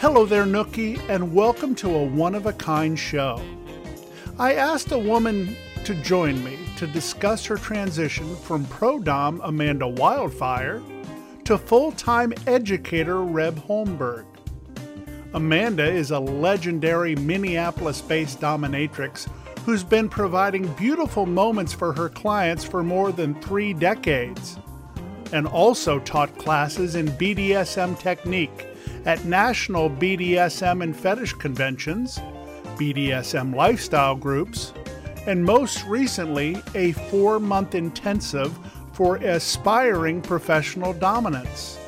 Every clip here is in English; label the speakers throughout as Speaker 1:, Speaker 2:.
Speaker 1: Hello there, Nookie, and welcome to a one of a kind show. I asked a woman to join me to discuss her transition from pro dom Amanda Wildefyre to full time educator Reb Holmberg. Amanda is a legendary Minneapolis based dominatrix who's been providing beautiful moments for her clients for more than three decades, and also taught classes in BDSM technique at national BDSM and fetish conventions, BDSM lifestyle groups, and most recently, a four month intensive for aspiring professional dominants.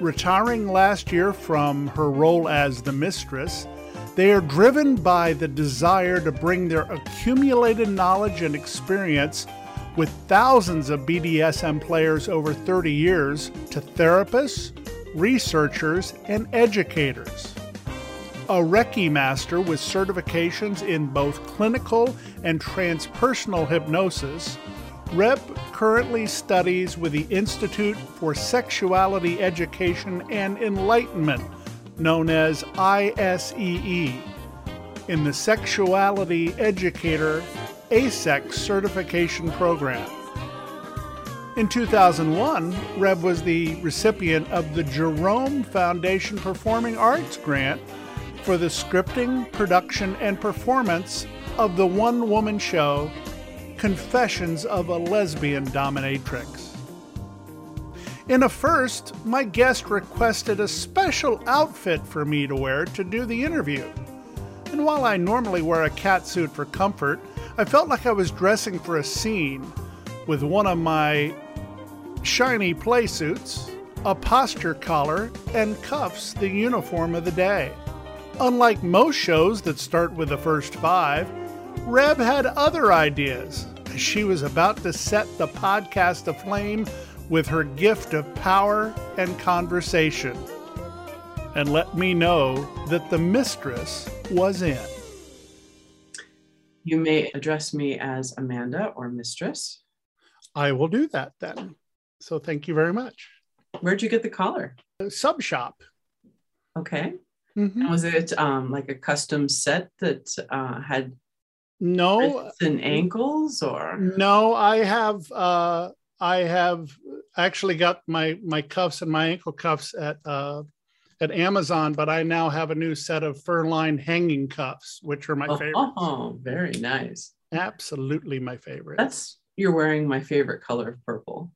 Speaker 1: Retiring last year from her role as the mistress, they are driven by the desire to bring their accumulated knowledge and experience with thousands of BDSM players over 30 years to therapists, researchers, and educators. A Reiki master with certifications in both clinical and transpersonal hypnosis, Reb currently studies with the Institute for Sexuality Education and Enlightenment, known as ISEE, in the Sexuality Educator AASECT certification program. In 2001, Reb was the recipient of the Jerome Foundation Performing Arts Grant for the scripting, production, and performance of the one woman show Confessions of a Lesbian Dominatrix. In a first, my guest requested a special outfit for me to wear to do the interview. And while I normally wear a cat suit for comfort, I felt like I was dressing for a scene with one of my shiny play suits, a posture collar, and cuffs, the uniform of the day. Unlike most shows that start with the first five, Reb had other ideas. She was about to set the podcast aflame with her gift of power and conversation. And let me know that the mistress was in.
Speaker 2: You may address me as Amanda or Mistress.
Speaker 1: I will do that then. So thank you very much.
Speaker 2: Where'd you get the collar?
Speaker 1: Sub shop.
Speaker 2: Okay.
Speaker 1: Mhm.
Speaker 2: Was it um, like a custom set that uh, had
Speaker 1: No,
Speaker 2: and ankles, or
Speaker 1: no, I have uh I have actually got my my cuffs and my ankle cuffs at uh at Amazon, but I now have a new set of fur lined hanging cuffs, which are my
Speaker 2: oh,
Speaker 1: favorite.
Speaker 2: oh, very nice.
Speaker 1: Absolutely my favorite.
Speaker 2: That's you're wearing my favorite color of purple.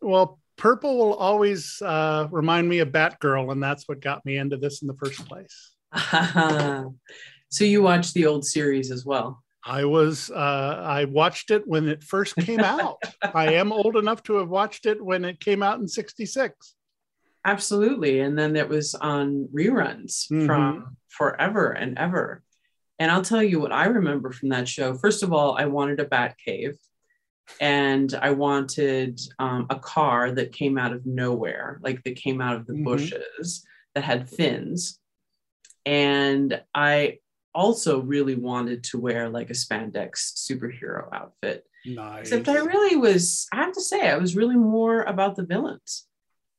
Speaker 1: well, purple will always uh, remind me of Batgirl, and that's what got me into this in the first place.
Speaker 2: so you watched the old series as well.
Speaker 1: I was uh, I watched it when it first came out. I am old enough to have watched it when it came out in '66.
Speaker 2: Absolutely. And then it was on reruns
Speaker 1: Mhm.
Speaker 2: from forever and ever. And I'll tell you what I remember from that show. First of all, I wanted a bat cave and I wanted um, a car that came out of nowhere, like that came out of the
Speaker 1: Mhm.
Speaker 2: bushes that had fins. And I also really wanted to wear like a spandex superhero outfit.
Speaker 1: Nice.
Speaker 2: Except I really was, I have to say, I was really more about the villains.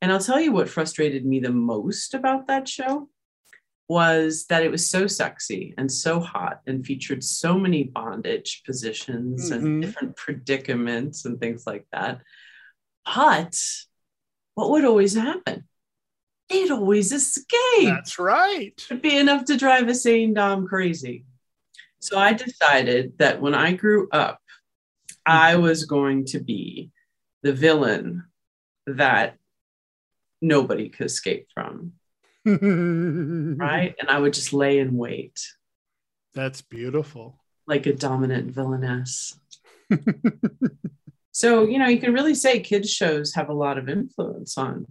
Speaker 2: And I'll tell you what frustrated me the most about that show was that it was so sexy and so hot and featured so many bondage positions
Speaker 1: Mhm.
Speaker 2: and different predicaments and things like that. But what would always happen? They'd always escape.
Speaker 1: That's right.
Speaker 2: It'd be enough to drive a sane Dom crazy. So I decided that when I grew up, I was going to be the villain that nobody could escape from, right? And I would just lay in wait
Speaker 1: That's beautiful.
Speaker 2: like a dominant villainess. So, you know, you can really say kids' shows have a lot of influence on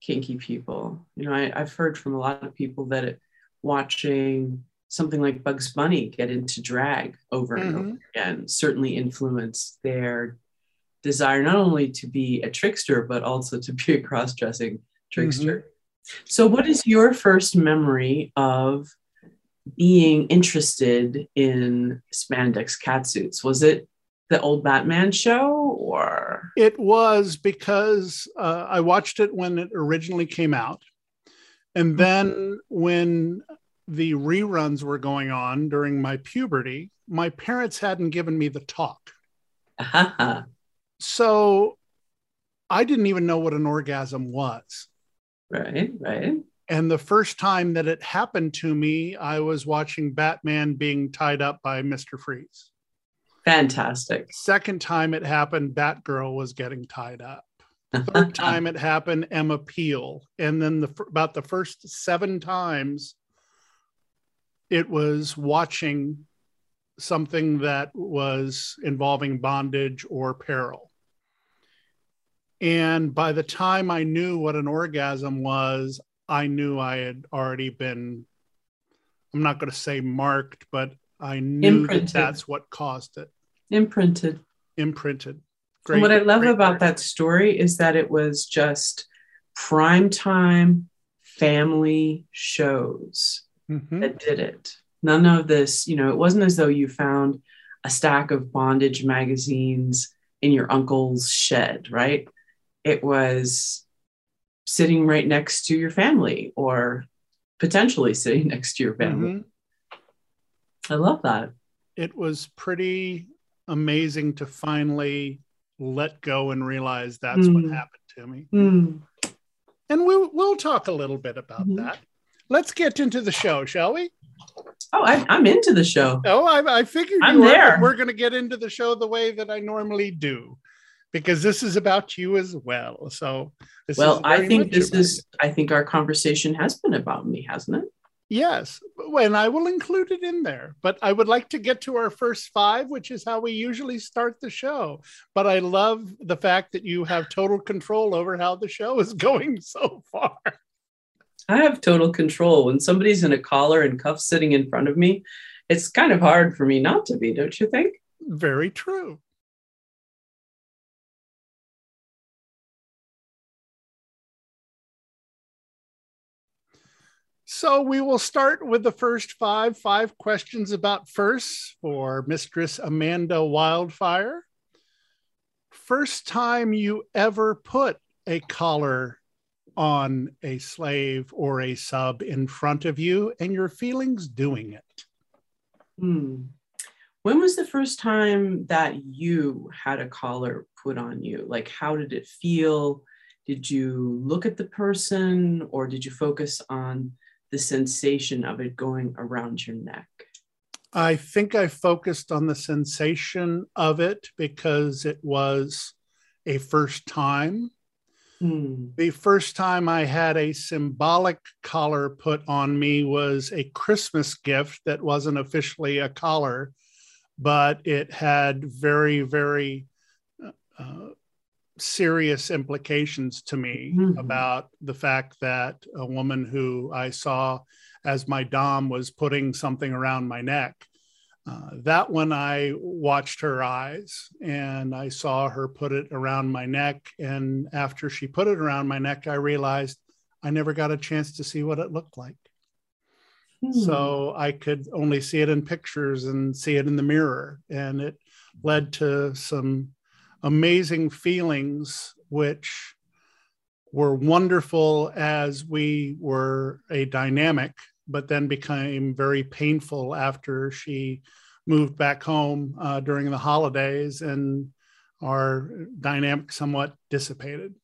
Speaker 2: kinky people. You know, I, I've heard from a lot of people that it, watching something like Bugs Bunny get into drag over and
Speaker 1: Mhm.
Speaker 2: over again certainly influenced their desire not only to be a trickster, but also to be a cross dressing trickster. So, what is your first memory of being interested in spandex catsuits? Was it the old Batman show or?
Speaker 1: It was because uh, I watched it when it originally came out. And then when the reruns were going on during my puberty, my parents hadn't given me the talk. So I didn't even know what an orgasm was.
Speaker 2: Right, right.
Speaker 1: And the first time that it happened to me, I was watching Batman being tied up by Mr. Freeze.
Speaker 2: Fantastic.
Speaker 1: Second time it happened, Batgirl was getting tied up. Third time it happened, Emma Peel. And then the about the first seven times, it was watching something that was involving bondage or peril. And by the time I knew what an orgasm was, I knew I had already been, I'm not going to say marked, but I knew
Speaker 2: Imprinted.
Speaker 1: that that's what caused it.
Speaker 2: Imprinted.
Speaker 1: Imprinted.
Speaker 2: and what I love about
Speaker 1: word.
Speaker 2: that story is that it was just prime time family shows
Speaker 1: Mhm.
Speaker 2: that did it. None of this, you know, it wasn't as though you found a stack of bondage magazines in your uncle's shed, right? It was sitting right next to your family or potentially sitting next to your family.
Speaker 1: Mhm.
Speaker 2: I love that.
Speaker 1: It was pretty amazing to finally let go and realize that's what
Speaker 2: Mm.
Speaker 1: happened to me.
Speaker 2: Hmm.
Speaker 1: And we'll, we'll talk a little bit about
Speaker 2: Mhm.
Speaker 1: that. Let's get into the show, shall we?
Speaker 2: Oh, I, I'm into the show.
Speaker 1: Oh, I, I figured
Speaker 2: I'm
Speaker 1: were,
Speaker 2: there.
Speaker 1: we're going to get into the show the way that I normally do, because this is about you as well. So, this
Speaker 2: Well, I think this
Speaker 1: about
Speaker 2: is, I think our conversation has been about me, hasn't it?
Speaker 1: Yes, and I will include it in there. But I would like to get to our first five, which is how we usually start the show. But I love the fact that you have total control over how the show is going so far.
Speaker 2: I have total control. When somebody's in a collar and cuffs sitting in front of me, it's kind of hard for me not to be, don't you think?
Speaker 1: Very true. So we will start with the first five, five questions about firsts for Mistress Amanda Wildefyre. First time you ever put a collar on a slave or a sub in front of you and your feelings doing it.
Speaker 2: Hmm. When was the first time that you had a collar put on you? Like, how did it feel? Did you look at the person or did you focus on the sensation of it going around your neck?
Speaker 1: I think I focused on the sensation of it because it was a first time.
Speaker 2: Hmm.
Speaker 1: The first time I had a symbolic collar put on me was a Christmas gift that wasn't officially a collar, but it had very, very uh, serious implications to me
Speaker 2: Mhm.
Speaker 1: about the fact that a woman who I saw as my Dom was putting something around my neck. Uh, that one I watched her eyes and I saw her put it around my neck. And after she put it around my neck, I realized I never got a chance to see what it looked like.
Speaker 2: Hmm.
Speaker 1: So I could only see it in pictures and see it in the mirror. And it led to some amazing feelings, which were wonderful as we were a dynamic, but then became very painful after she moved back home uh, during the holidays and our dynamic somewhat dissipated.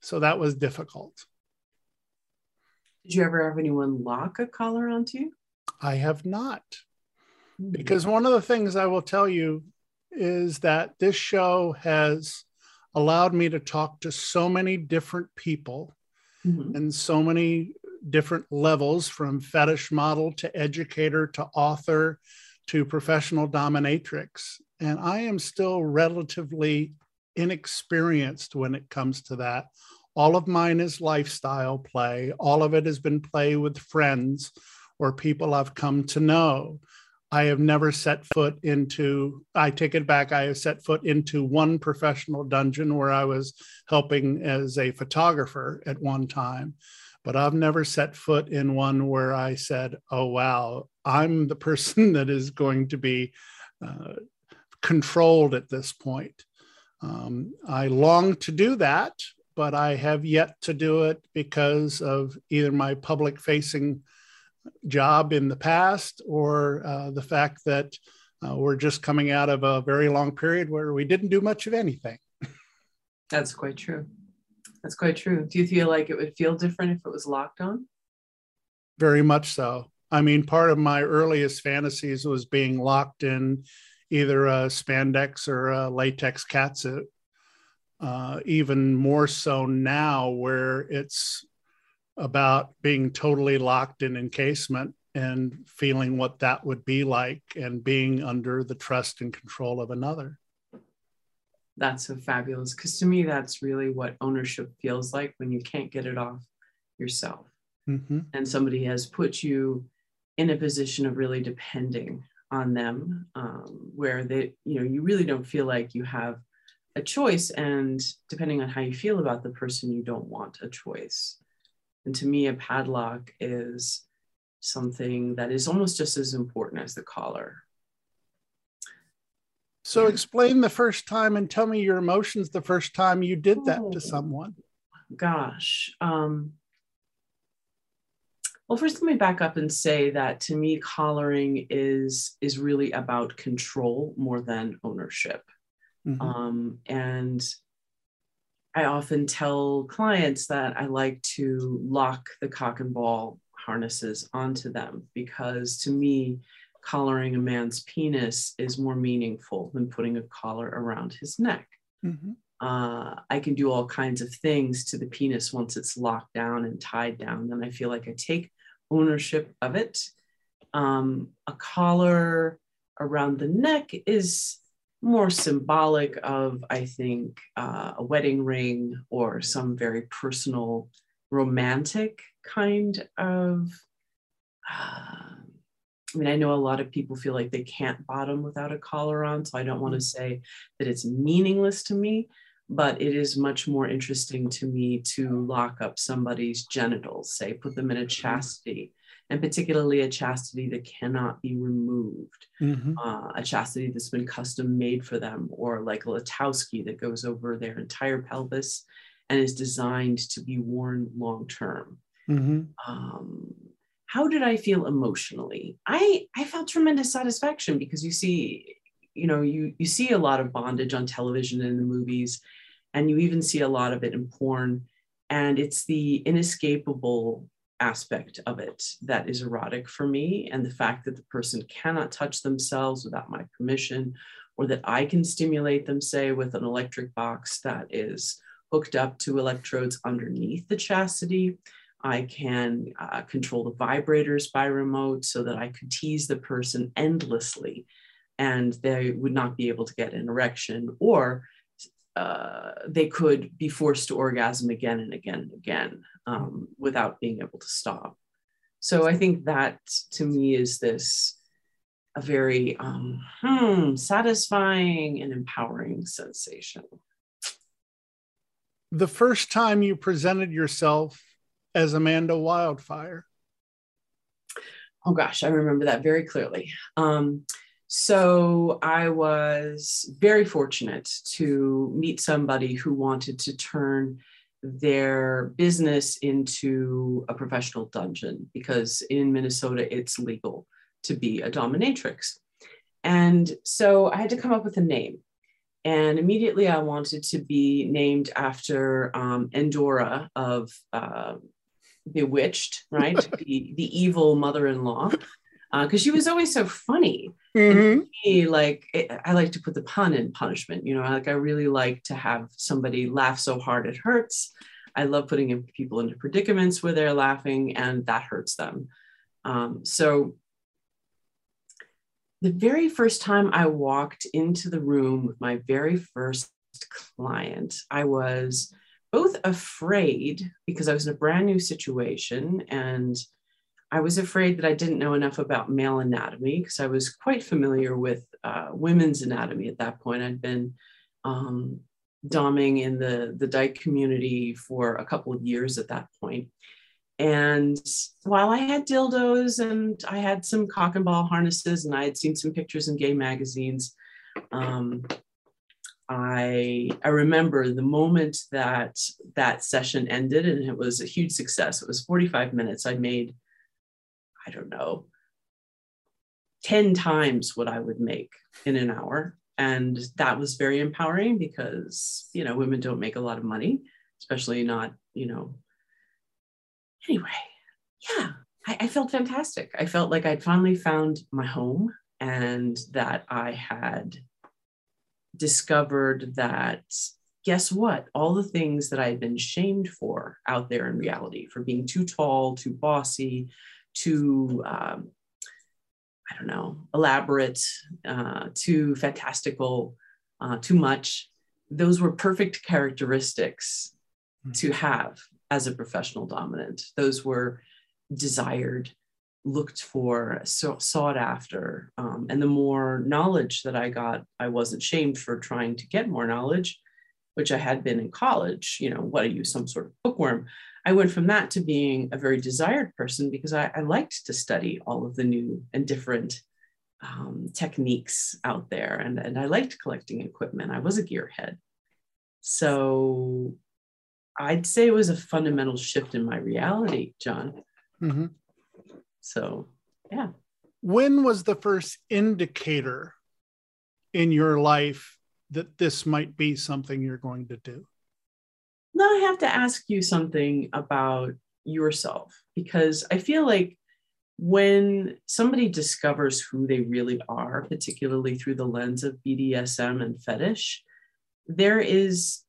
Speaker 1: So that was difficult.
Speaker 2: Did you ever have anyone lock a collar onto you?
Speaker 1: I have not. Mm-hmm. Because one of the things I will tell you is that this show has allowed me to talk to so many different people mm-hmm. and so many different levels from fetish model to educator to author to professional dominatrix. And I am still relatively inexperienced when it comes to that. All of mine is lifestyle play, all of it has been play with friends or people I've come to know. I have never set foot into, I take it back, I have set foot into one professional dungeon where I was helping as a photographer at one time. But I've never set foot in one where I said, oh, wow, I'm the person that is going to be uh, controlled at this point. Um, I long to do that, but I have yet to do it because of either my public facing job in the past or uh, the fact that uh, we're just coming out of a very long period where we didn't do much of anything.
Speaker 2: That's quite true. That's quite true. Do you feel like it would feel different if it was locked on?
Speaker 1: Very much so. I mean, part of my earliest fantasies was being locked in either a spandex or a latex catsuit. Uh, even more so now, where it's about being totally locked in encasement and feeling what that would be like and being under the trust and control of another.
Speaker 2: That's so fabulous. Because to me, that's really what ownership feels like when you can't get it off yourself. Mm-hmm. And somebody has put you in a position of really depending on them, um, where they, you know, you really don't feel like you have a choice. And depending on how you feel about the person, you don't want a choice. And to me, a padlock is something that is almost just as important as the collar.
Speaker 1: So, explain the first time and tell me your emotions the first time you did that oh, to someone.
Speaker 2: Gosh. Um, well, first, let me back up and say that to me, collaring is is really about control more than ownership. Mm-hmm. Um, and I often tell clients that I like to lock the cock and ball harnesses onto them because to me, collaring a man's penis is more meaningful than putting a collar around his neck. Mm-hmm. Uh, I can do all kinds of things to the penis once it's locked down and tied down. Then I feel like I take ownership of it. Um, a collar around the neck is more symbolic of, I think, uh, a wedding ring or some very personal, romantic kind of. Uh, I mean, I know a lot of people feel like they can't bottom without a collar on, so I don't want to mm-hmm. say that it's meaningless to me, but it is much more interesting to me to lock up somebody's genitals, say, put them in a mm-hmm. chastity and particularly a chastity that cannot be removed, mm-hmm. uh, a chastity that's been custom made for them, or like a Latowski that goes over their entire pelvis and is designed to be worn long term. Mm-hmm. Um, how did I feel emotionally? I I felt tremendous satisfaction because you see, you know, you you see a lot of bondage on television and in the movies, and you even see a lot of it in porn, and it's the inescapable aspect of it that is erotic for me and the fact that the person cannot touch themselves without my permission or that I can stimulate them say with an electric box that is hooked up to electrodes underneath the chastity. I can uh, control the vibrators by remote so that I could tease the person endlessly and they would not be able to get an erection or uh, they could be forced to orgasm again and again and again um, without being able to stop. So I think that to me is this a very um, hmm, satisfying and empowering sensation.
Speaker 1: The first time you presented yourself as Amanda Wildefyre.
Speaker 2: Oh gosh, I remember that very clearly. Um, So I was very fortunate to meet somebody who wanted to turn their business into a professional dungeon because in Minnesota it's legal to be a dominatrix. And so I had to come up with a name. And immediately I wanted to be named after um, Endora of uh, Bewitched, right? the, the evil mother in law, because uh, she was always so funny. Mm-hmm. Me, like it, I like to put the pun in punishment. You know, like I really like to have somebody laugh so hard it hurts. I love putting people into predicaments where they're laughing and that hurts them. Um, so the very first time I walked into the room with my very first client, I was both afraid because I was in a brand new situation and I was afraid that I didn't know enough about male anatomy because I was quite familiar with uh, women's anatomy at that point. I'd been um, doming in the, the dyke community for a couple of years at that point. And while I had dildos and I had some cock and ball harnesses and I had seen some pictures in gay magazines, um, I I remember the moment that that session ended and it was a huge success. It was 45 minutes. I made, I don't know, 10 times what I would make in an hour. And that was very empowering because, you know, women don't make a lot of money, especially not, you know, anyway, yeah, I, I felt fantastic. I felt like I'd finally found my home and that I had discovered that guess what? All the things that I had been shamed for out there in reality, for being too tall, too bossy, too, um, I don't know, elaborate, uh, too fantastical, uh, too much, those were perfect characteristics mm-hmm. to have as a professional dominant. Those were desired, looked for, so, sought after. Um, and the more knowledge that I got, I wasn't shamed for trying to get more knowledge, which I had been in college. You know, what are you, some sort of bookworm? I went from that to being a very desired person because I, I liked to study all of the new and different um, techniques out there. And, and I liked collecting equipment. I was a gearhead. So I'd say it was a fundamental shift in my reality, John. Mm-hmm. So, yeah.
Speaker 1: When was the first indicator in your life that this might be something you're going to do?
Speaker 2: Now I have to ask you something about yourself because I feel like when somebody discovers who they really are, particularly through the lens of BDSM and fetish, there is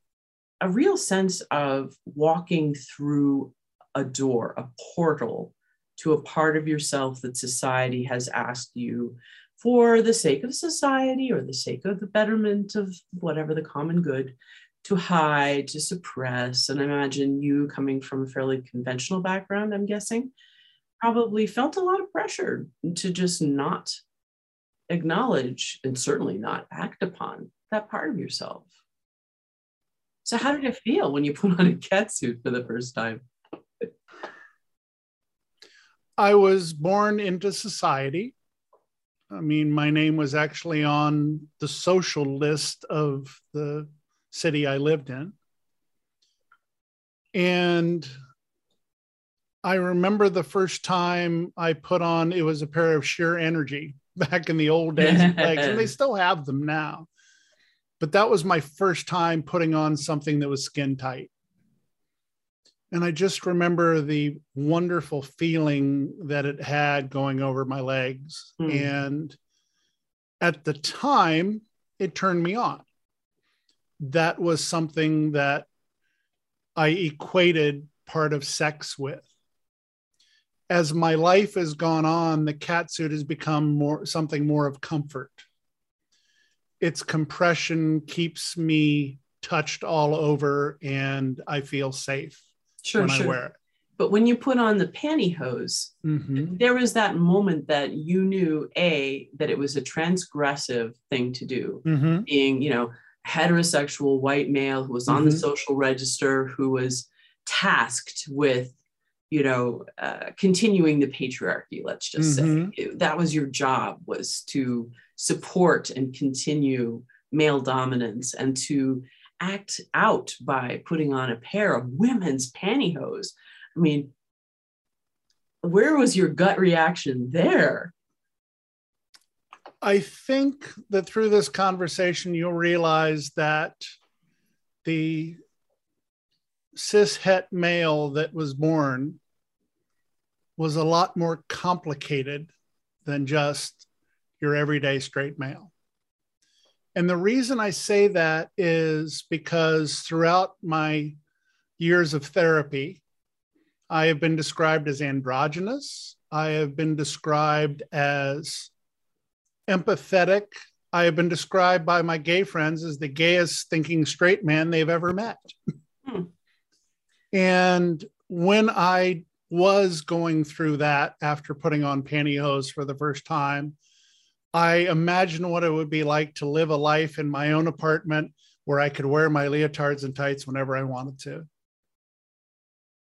Speaker 2: a real sense of walking through a door, a portal to a part of yourself that society has asked you for the sake of society or the sake of the betterment of whatever the common good to hide, to suppress. And I imagine you coming from a fairly conventional background, I'm guessing, probably felt a lot of pressure to just not acknowledge and certainly not act upon that part of yourself. So, how did it feel when you put on a cat suit for the first time?
Speaker 1: I was born into society. I mean, my name was actually on the social list of the city I lived in. And I remember the first time I put on it was a pair of sheer energy back in the old days, L'eggs, and they still have them now but that was my first time putting on something that was skin tight. And I just remember the wonderful feeling that it had going over my legs. Mm. And at the time, it turned me on. That was something that I equated part of sex with. As my life has gone on, the cat suit has become more something more of comfort its compression keeps me touched all over and I feel safe
Speaker 2: sure, when sure. I wear it. But when you put on the pantyhose, mm-hmm. there was that moment that you knew a that it was a transgressive thing to do, mm-hmm. being you know heterosexual white male who was on mm-hmm. the social register, who was tasked with you know, uh, continuing the patriarchy, let's just say. It- that was your job was to support and continue male dominance and to act out by putting on a pair of women's pantyhose. I mean, where was your gut reaction there?
Speaker 1: I think that through this conversation, you'll realize that the cis het male that was born was a lot more complicated than just your everyday straight male. And the reason I say that is because throughout my years of therapy, I have been described as androgynous. I have been described as empathetic. I have been described by my gay friends as the gayest thinking straight man they've ever met.
Speaker 2: Hmm.
Speaker 1: And when I was going through that after putting on pantyhose for the first time, I imagine what it would be like to live a life in my own apartment where I could wear my leotards and tights whenever I wanted to.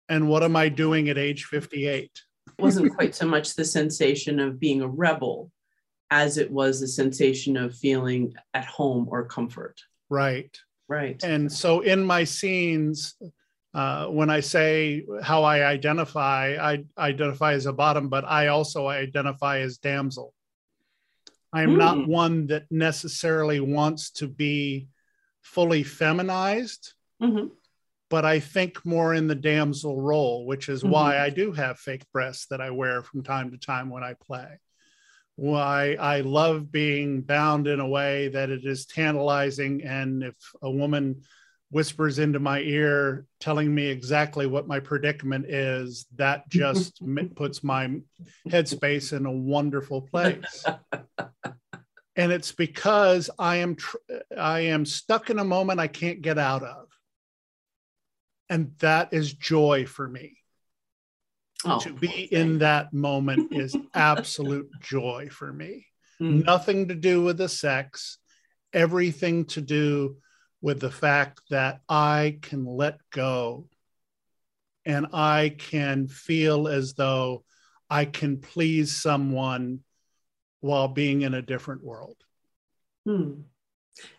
Speaker 1: And what am I doing at age 58?
Speaker 2: It wasn't quite so much the sensation of being a rebel as it was the sensation of feeling at home or comfort.
Speaker 1: Right.
Speaker 2: Right.
Speaker 1: And so in my scenes, uh, when I say how I identify, I identify as a bottom, but I also identify as damsel. I am not
Speaker 2: Hmm.
Speaker 1: one that necessarily wants to be fully feminized,
Speaker 2: Mhm.
Speaker 1: but I think more in the damsel role, which is
Speaker 2: Mhm.
Speaker 1: why I do have fake breasts that I wear from time to time when I play. Why I love being bound in a way that it is tantalizing. And if a woman whispers into my ear telling me exactly what my predicament is, that just puts my headspace in a wonderful place. and it's because I am tr- I am stuck in a moment I can't get out of. And that is joy for me.
Speaker 2: Oh,
Speaker 1: to be in that moment is absolute joy for me.
Speaker 2: Mm.
Speaker 1: Nothing to do with the sex, everything to do with the fact that I can let go and I can feel as though I can please someone while being in a different world.
Speaker 2: Hmm.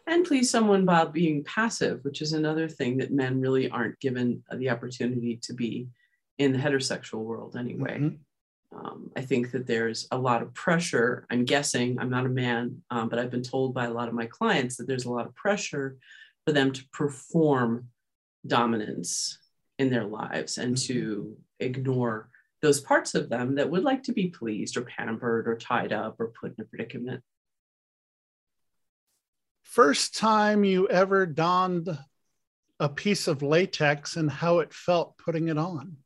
Speaker 2: And please someone by being passive, which is another thing that men really aren't given the opportunity to be in the heterosexual world anyway.
Speaker 1: Mhm.
Speaker 2: Um, I think that there's a lot of pressure. I'm guessing, I'm not a man, um, but I've been told by a lot of my clients that there's a lot of pressure for them to perform dominance in their lives and to ignore those parts of them that would like to be pleased or pampered or tied up or put in a predicament.
Speaker 1: First time you ever donned a piece of latex and how it felt putting it on.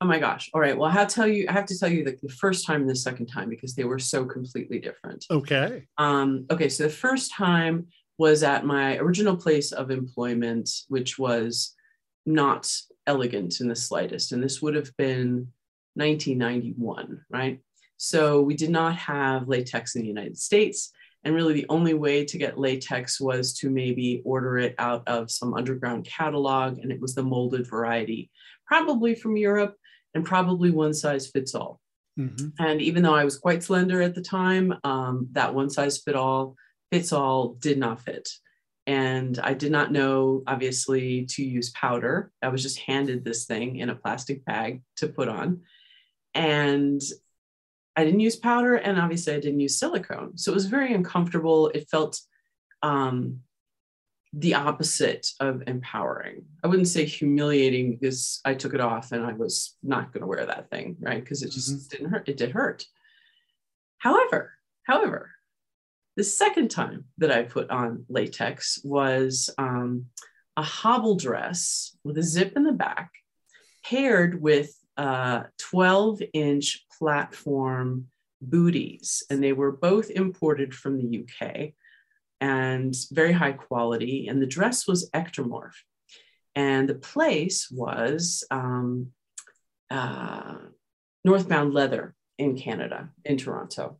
Speaker 2: Oh my gosh. All right. Well, I have to tell you, I have to tell you the, the first time and the second time because they were so completely different.
Speaker 1: Okay.
Speaker 2: Um, okay, so the first time was at my original place of employment, which was not elegant in the slightest. And this would have been 1991, right? So we did not have latex in the United States. And really, the only way to get latex was to maybe order it out of some underground catalog, and it was the molded variety, probably from Europe, and probably one size fits all.
Speaker 1: Mhm.
Speaker 2: And even though I was quite slender at the time, um, that one size fit all fits all did not fit. And I did not know, obviously, to use powder. I was just handed this thing in a plastic bag to put on. And I didn't use powder, and obviously, I didn't use silicone. So it was very uncomfortable. It felt um, the opposite of empowering. I wouldn't say humiliating because I took it off and I was not going to wear that thing, right? Because it just
Speaker 1: Mhm.
Speaker 2: didn't hurt. It did hurt. However, however, the second time that I put on latex was um, a hobble dress with a zip in the back, paired with uh, 12 inch platform booties. And they were both imported from the UK and very high quality. And the dress was ectomorph. And the place was um, uh, Northbound Leather in Canada, in Toronto.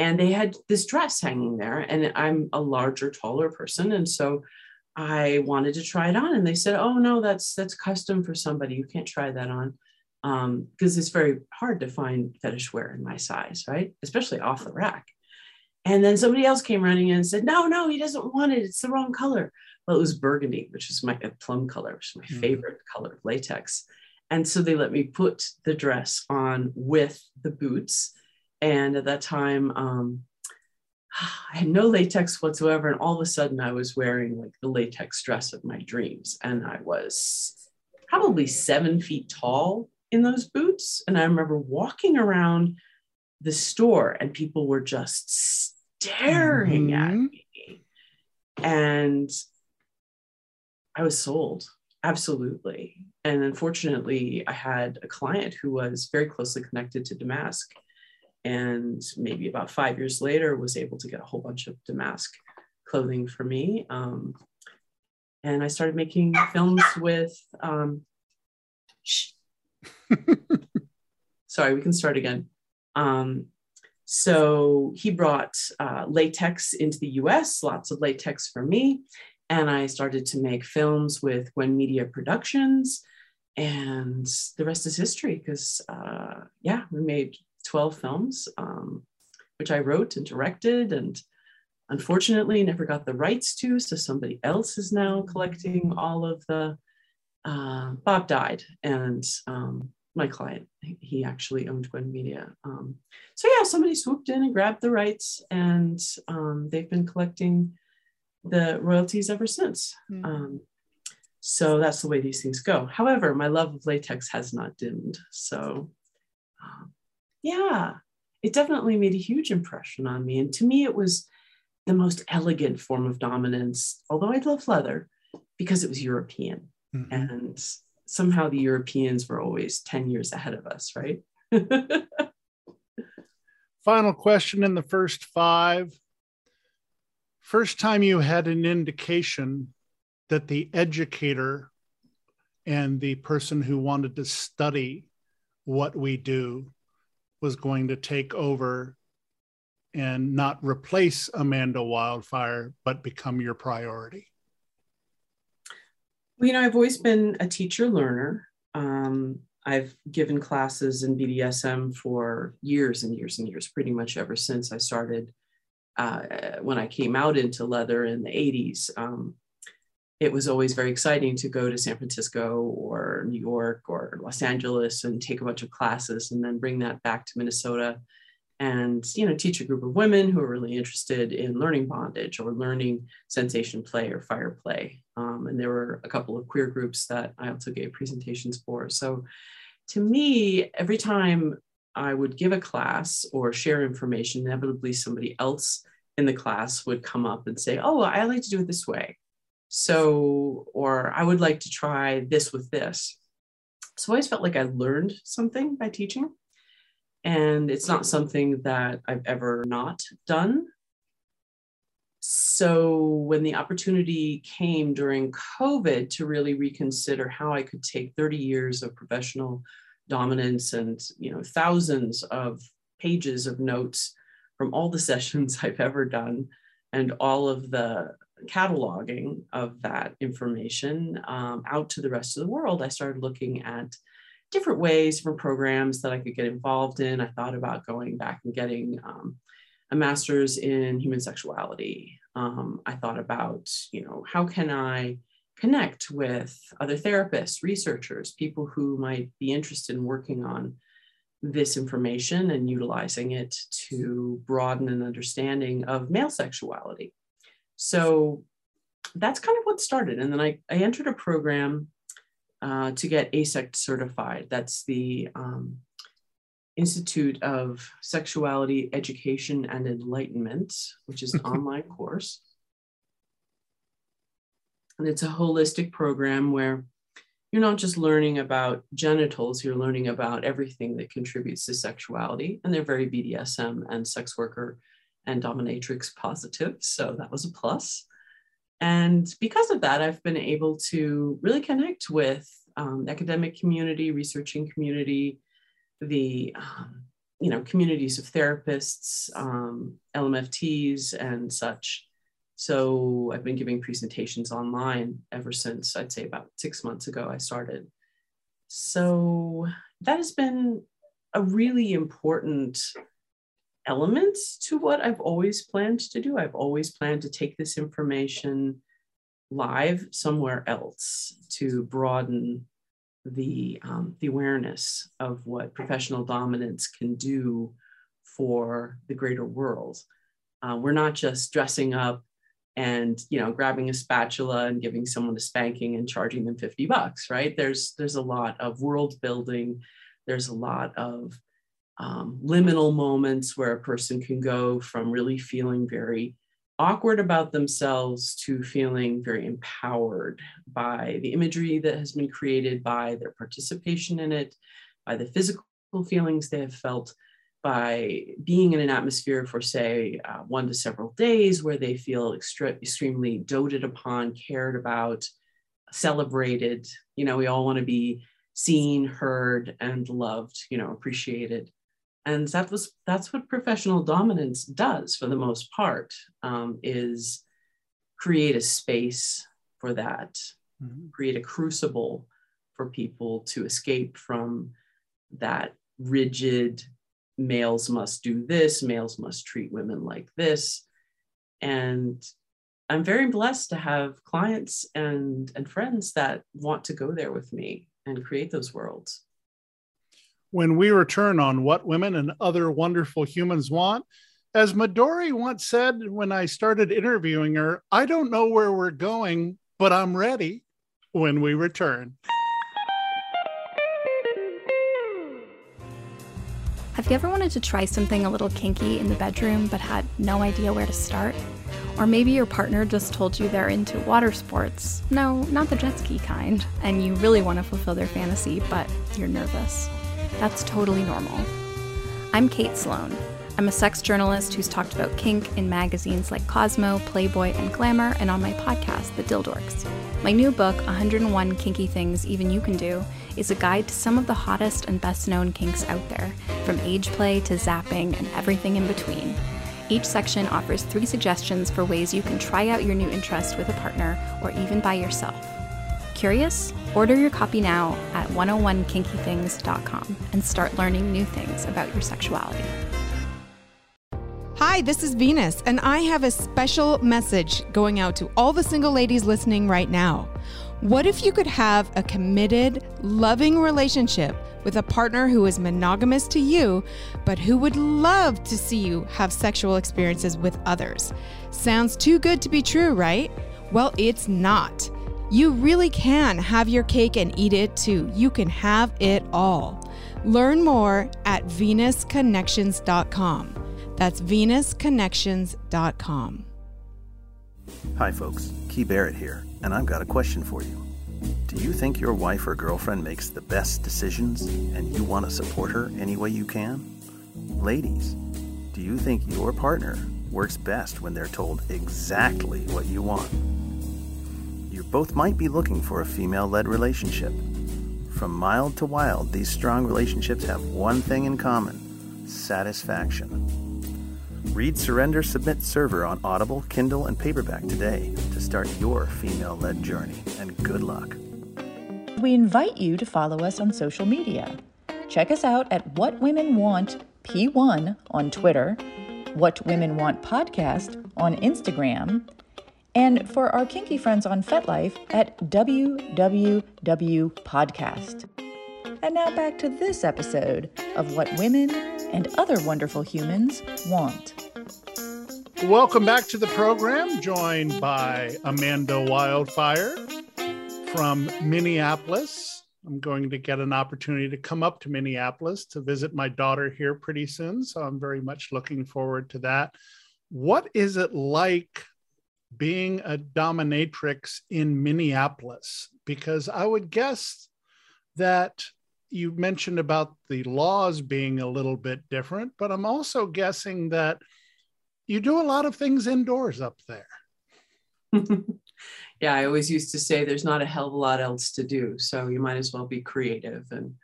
Speaker 2: And they had this dress hanging there. And I'm a larger, taller person. And so I wanted to try it on. And they said, oh, no, that's that's custom for somebody. You can't try that on. because um, it's very hard to find fetish wear in my size, right? Especially off the rack. And then somebody else came running in and said, no, no, he doesn't want it. It's the wrong color. Well, it was burgundy, which is my plum color, which is my mm. favorite color of latex. And so they let me put the dress on with the boots. And at that time, um, I had no latex whatsoever. And all of a sudden, I was wearing like the latex dress of my dreams. And I was probably seven feet tall in those boots. And I remember walking around the store and people were just staring mm-hmm. at me. And I was sold, absolutely. And unfortunately, I had a client who was very closely connected to Damask. And maybe about five years later, was able to get a whole bunch of Damask clothing for me. Um, and I started making films with. Um, sorry, we can start again. Um, so he brought uh, latex into the US, lots of latex for me. And I started to make films with Gwen Media Productions. And the rest is history because, uh, yeah, we made 12 films, um, which I wrote and directed. And unfortunately, never got the rights to. So somebody else is now collecting all of the. Uh, Bob died, and um, my client. He actually owned Gwen Media. Um, so yeah, somebody swooped in and grabbed the rights, and um, they've been collecting the royalties ever since. Mm. Um, so that's the way these things go. However, my love of latex has not dimmed. So um, yeah, it definitely made a huge impression on me. And to me, it was the most elegant form of dominance, although I love leather because it was European. Mm-hmm. And somehow the Europeans were always 10 years ahead of us, right?
Speaker 1: Final question in the first five. First time you had an indication that the educator and the person who wanted to study what we do was going to take over and not replace Amanda Wildefyre, but become your priority?
Speaker 2: Well, you know, I've always been a teacher learner. Um, I've given classes in BDSM for years and years and years, pretty much ever since I started. Uh, when I came out into leather in the 80s, um, it was always very exciting to go to San Francisco or New York or Los Angeles and take a bunch of classes and then bring that back to Minnesota. And you know teach a group of women who are really interested in learning bondage or learning sensation play or fire play. Um, and there were a couple of queer groups that i also gave presentations for. So to me every time i would give a class or share information inevitably somebody else in the class would come up and say oh i like to do it this way so or i would like to try this with this so i always felt like i learned something by teaching and it's not something that I've ever not done. So when the opportunity came during COVID to really reconsider how I could take 30 years of professional dominance and you know thousands of pages of notes from all the sessions I've ever done and all of the cataloging of that information um, out to the rest of the world, I started looking at different ways, different programs that I could get involved in. I thought about going back and getting um, a master's in human sexuality. Um, I thought about, you know, how can I connect with other therapists, researchers, people who might be interested in working on this information and utilizing it to broaden an understanding of male sexuality. So that's kind of what started. And then I, I entered a program uh, to get AASECT certified. That's the um, Institute of Sexuality, Education, and Enlightenment, which is an online course. And it's a holistic program where you're not just learning about genitals, you're learning about everything that contributes to sexuality. And they're very BDSM and sex worker and dominatrix positive. So that was a plus. And because of that, I've been able to really connect with um, academic community, researching community, the um, you know communities of therapists, um, LMFTs, and such. So I've been giving presentations online ever since I'd say about six months ago I started. So that has been a really important element to what I've always planned to do. I've always planned to take this information live somewhere else to broaden the, um, the awareness of what professional dominance can do for the greater world. Uh, we're not just dressing up and you know grabbing a spatula and giving someone a spanking and charging them 50 bucks right there's there's a lot of world building there's a lot of um, liminal moments where a person can go from really feeling very awkward about themselves to feeling very empowered by the imagery that has been created by their participation in it by the physical feelings they have felt by being in an atmosphere for, say, uh, one to several days where they feel extre- extremely doted upon, cared about, celebrated. You know, we all want to be seen, heard, and loved, you know, appreciated. And that was that's what professional dominance does for the most part, um, is create a space for that, mm-hmm. create a crucible for people to escape from that rigid males must do this, males must treat women like this. And I'm very blessed to have clients and, and friends that want to go there with me and create those worlds.
Speaker 1: When we return on what women and other wonderful humans want, as Midori once said when I started interviewing her, I don't know where we're going, but I'm ready when we return.
Speaker 3: Have you ever wanted to try something a little kinky in the bedroom but had no idea where to start? Or maybe your partner just told you they're into water sports. No, not the jet ski kind. And you really want to fulfill their fantasy, but you're nervous. That's totally normal. I'm Kate Sloan. I'm a sex journalist who's talked about kink in magazines like Cosmo, Playboy, and Glamour, and on my podcast, The Dildorks. My new book, 101 Kinky Things Even You Can Do, is a guide to some of the hottest and best known kinks out there, from age play to zapping and everything in between. Each section offers three suggestions for ways you can try out your new interest with a partner or even by yourself. Curious? Order your copy now at 101kinkythings.com and start learning new things about your sexuality.
Speaker 4: Hi, this is Venus, and I have a special message going out to all the single ladies listening right now. What if you could have a committed, loving relationship with a partner who is monogamous to you, but who would love to see you have sexual experiences with others? Sounds too good to be true, right? Well, it's not. You really can have your cake and eat it too. You can have it all. Learn more at venusconnections.com. That's venusconnections.com.
Speaker 5: Hi, folks. Key Barrett here and I've got a question for you. Do you think your wife or girlfriend makes the best decisions and you want to support her any way you can? Ladies, do you think your partner works best when they're told exactly what you want? You both might be looking for a female led relationship. From mild to wild, these strong relationships have one thing in common satisfaction. Read Surrender Submit Server on Audible, Kindle, and paperback today to start your female led journey. And good luck.
Speaker 6: We invite you to follow us on social media. Check us out at What Women Want P1 on Twitter, What Women Want Podcast on Instagram, and for our kinky friends on FetLife at WWW Podcast. And now back to this episode of What Women and Other Wonderful Humans Want.
Speaker 1: Welcome back to the program, joined by Amanda Wildefyre from Minneapolis. I'm going to get an opportunity to come up to Minneapolis to visit my daughter here pretty soon. So I'm very much looking forward to that. What is it like being a dominatrix in Minneapolis? Because I would guess that you mentioned about the laws being a little bit different, but I'm also guessing that you do a lot of things indoors up there.
Speaker 2: yeah, I always used to say there's not a hell of a lot else to do. So you might as well be creative and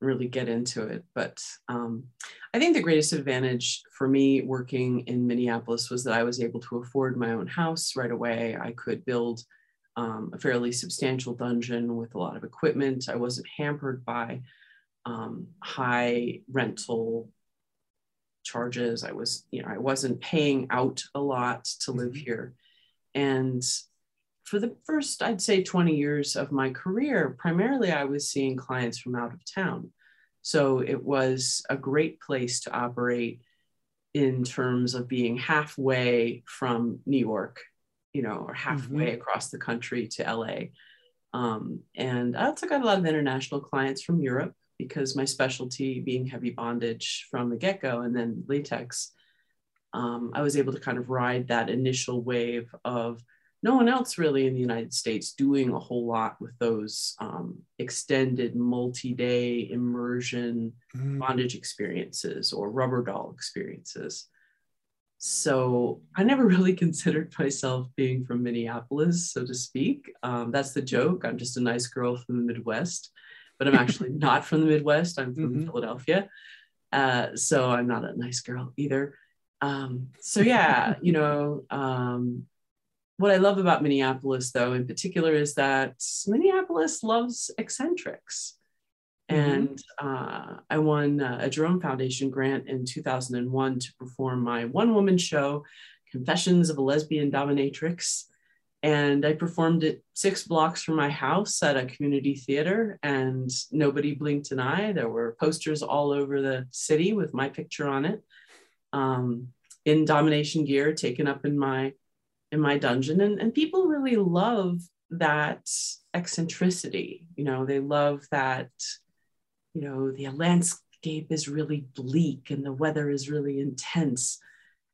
Speaker 2: really get into it. But um, I think the greatest advantage for me working in Minneapolis was that I was able to afford my own house right away. I could build um, a fairly substantial dungeon with a lot of equipment. I wasn't hampered by um, high rental charges. I was, you know, I wasn't paying out a lot to live mm-hmm. here. And for the first, I'd say 20 years of my career, primarily I was seeing clients from out of town. So it was a great place to operate in terms of being halfway from New York, you know, or halfway mm-hmm. across the country to LA. Um, and I also got a lot of international clients from Europe because my specialty being heavy bondage from the get go and then latex, um, I was able to kind of ride that initial wave of no one else really in the United States doing a whole lot with those um, extended multi day immersion mm. bondage experiences or rubber doll experiences. So I never really considered myself being from Minneapolis, so to speak. Um, that's the joke. I'm just a nice girl from the Midwest but I'm actually not from the Midwest. I'm from mm-hmm. Philadelphia. Uh, so I'm not a nice girl either. Um, so yeah, you know, um, what I love about Minneapolis, though, in particular, is that Minneapolis loves eccentrics. Mm-hmm. And uh, I won uh, a Jerome Foundation grant in 2001 to perform my one woman show, Confessions of a Lesbian Dominatrix and I performed it six blocks from my house at a community theater, and nobody blinked an eye. There were posters all over the city with my picture on it, um, in domination gear, taken up in my in my dungeon, and, and people really love that eccentricity. You know, they love that. You know, the landscape is really bleak and the weather is really intense,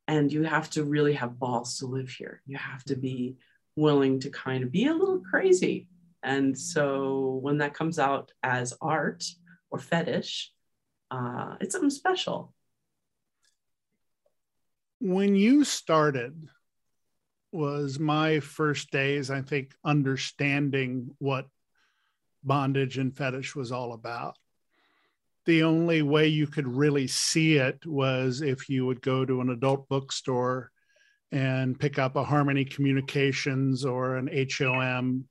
Speaker 2: and you have to really have balls to live here. You have to be willing to kind of be a little crazy. And so when that comes out as art or fetish, uh, it's something special.
Speaker 1: When you started, was my first days, I think, understanding what bondage and fetish was all about. The only way you could really see it was if you would go to an adult bookstore and pick up a Harmony Communications or an HOM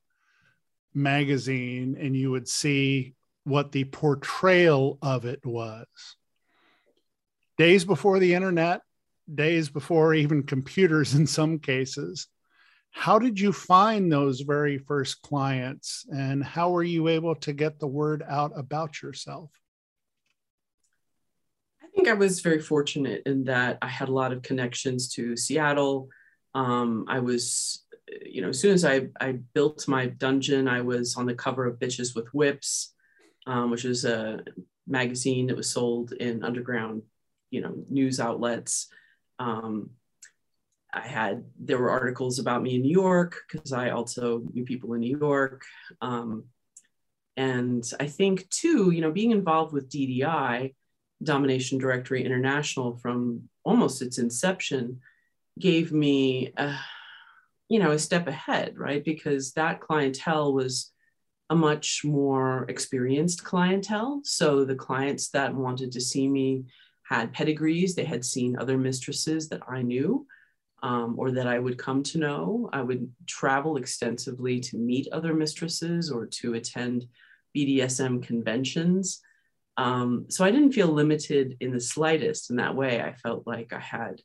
Speaker 1: magazine, and you would see what the portrayal of it was. Days before the internet, days before even computers in some cases. How did you find those very first clients, and how were you able to get the word out about yourself?
Speaker 2: I think I was very fortunate in that I had a lot of connections to Seattle. Um, I was, you know, as soon as I, I built my dungeon, I was on the cover of Bitches with Whips, um, which is a magazine that was sold in underground, you know, news outlets. Um, I had, there were articles about me in New York because I also knew people in New York. Um, and I think too, you know, being involved with DDI, Domination Directory International from almost its inception gave me, a, you know, a step ahead, right? Because that clientele was a much more experienced clientele. So the clients that wanted to see me had pedigrees, they had seen other mistresses that I knew. Um, or that I would come to know. I would travel extensively to meet other mistresses or to attend BDSM conventions. Um, so I didn't feel limited in the slightest in that way. I felt like I had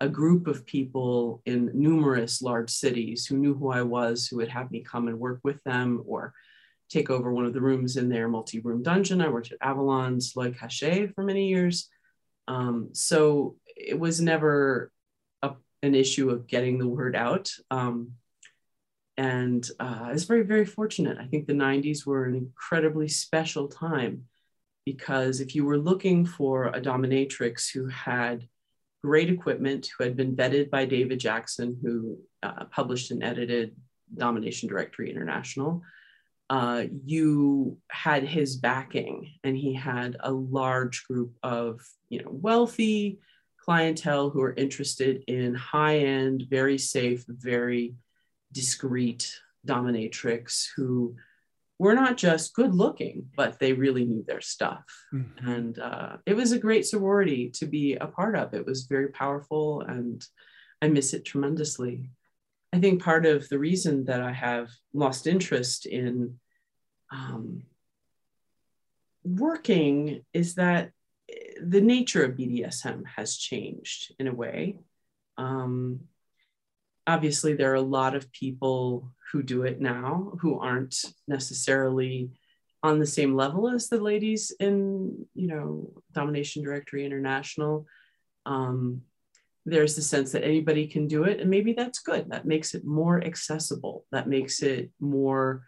Speaker 2: a group of people in numerous large cities who knew who I was, who would have me come and work with them or take over one of the rooms in their multi room dungeon. I worked at Avalon's Le Cachet for many years. Um, so it was never a, an issue of getting the word out. Um, and uh, I was very, very fortunate. I think the 90s were an incredibly special time because if you were looking for a dominatrix who had great equipment, who had been vetted by David Jackson, who uh, published and edited Domination Directory International, uh, you had his backing, and he had a large group of you know wealthy clientele who are interested in high-end, very safe, very discreet dominatrix who were not just good looking, but they really knew their stuff. Mm-hmm. And uh, it was a great sorority to be a part of. It was very powerful and I miss it tremendously. I think part of the reason that I have lost interest in um, working is that the nature of BDSM has changed in a way. Um, obviously, there are a lot of people who do it now who aren't necessarily on the same level as the ladies in, you know, Domination Directory International. Um, there's the sense that anybody can do it, and maybe that's good. That makes it more accessible. That makes it more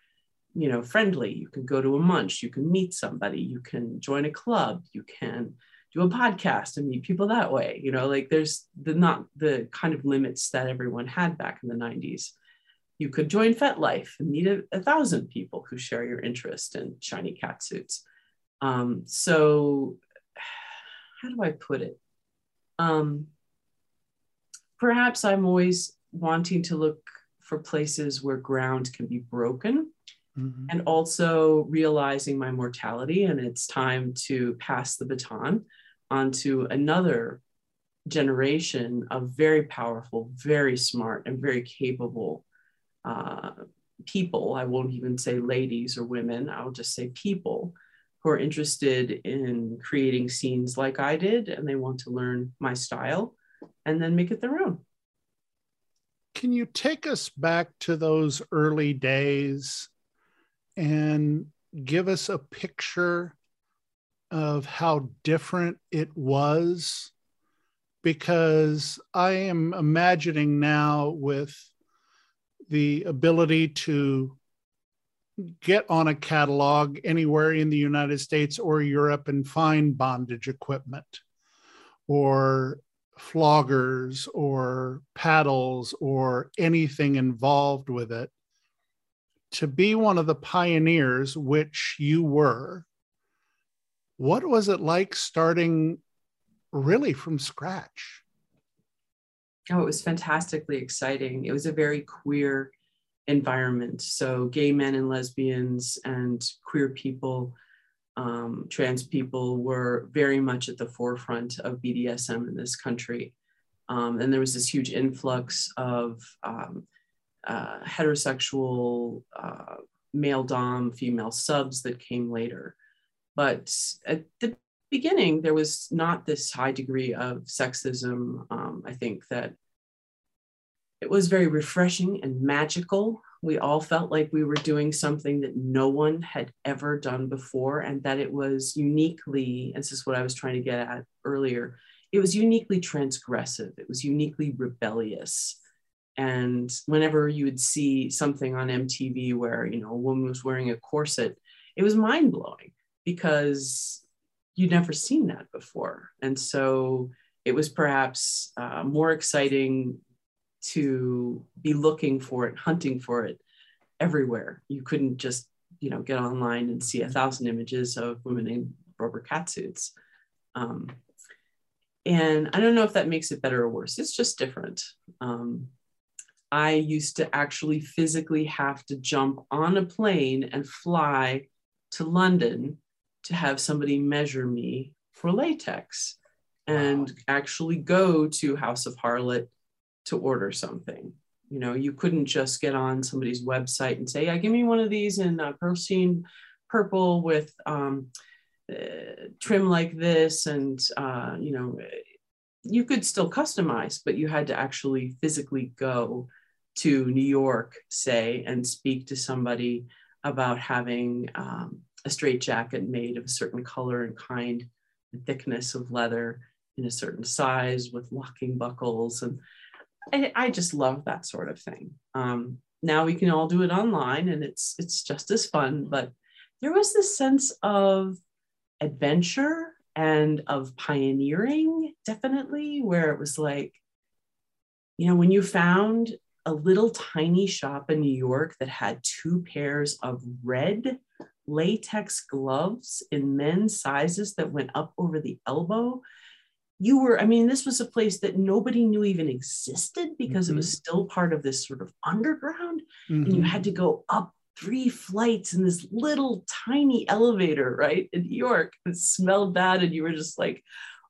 Speaker 2: you know friendly. You can go to a munch. You can meet somebody. You can join a club. You can do a podcast and meet people that way. You know like there's the not the kind of limits that everyone had back in the 90s you could join FetLife and meet a, a thousand people who share your interest in shiny cat suits. Um, so how do i put it? Um, perhaps i'm always wanting to look for places where ground can be broken mm-hmm. and also realizing my mortality and it's time to pass the baton onto another generation of very powerful, very smart, and very capable uh, people. I won't even say ladies or women, I'll just say people who are interested in creating scenes like I did and they want to learn my style and then make it their own.
Speaker 1: Can you take us back to those early days and give us a picture of how different it was? Because I am imagining now with the ability to get on a catalog anywhere in the United States or Europe and find bondage equipment or floggers or paddles or anything involved with it to be one of the pioneers, which you were, what was it like starting really from scratch?
Speaker 2: Oh, it was fantastically exciting. It was a very queer environment. So, gay men and lesbians and queer people, um, trans people were very much at the forefront of BDSM in this country. Um, and there was this huge influx of um, uh, heterosexual uh, male dom, female subs that came later. But at the beginning, there was not this high degree of sexism. Um, I think that it was very refreshing and magical. We all felt like we were doing something that no one had ever done before, and that it was uniquely, and this is what I was trying to get at earlier, it was uniquely transgressive, it was uniquely rebellious. And whenever you would see something on MTV where, you know, a woman was wearing a corset, it was mind blowing because you'd never seen that before. And so it was perhaps uh, more exciting to be looking for it, hunting for it everywhere. You couldn't just, you know, get online and see a thousand images of women in rubber cat suits. Um, and I don't know if that makes it better or worse. It's just different. Um, I used to actually physically have to jump on a plane and fly to London to have somebody measure me for latex and wow. actually go to House of Harlot to order something. You know, you couldn't just get on somebody's website and say, "Yeah, give me one of these in uh, purple with um, uh, trim like this," and uh, you know, you could still customize, but you had to actually physically go to New York, say, and speak to somebody about having um, a straight jacket made of a certain color and kind and thickness of leather in a certain size with locking buckles. And I, I just love that sort of thing. Um, now we can all do it online and it's it's just as fun, but there was this sense of adventure and of pioneering, definitely, where it was like, you know, when you found a little tiny shop in New York that had two pairs of red latex gloves in men's sizes that went up over the elbow. You were, I mean, this was a place that nobody knew even existed because mm-hmm. it was mm-hmm. still part of this sort of underground. Mm-hmm. And you mm-hmm. had to go up three flights in this little tiny elevator, right, in New York. It smelled bad. And you were just like,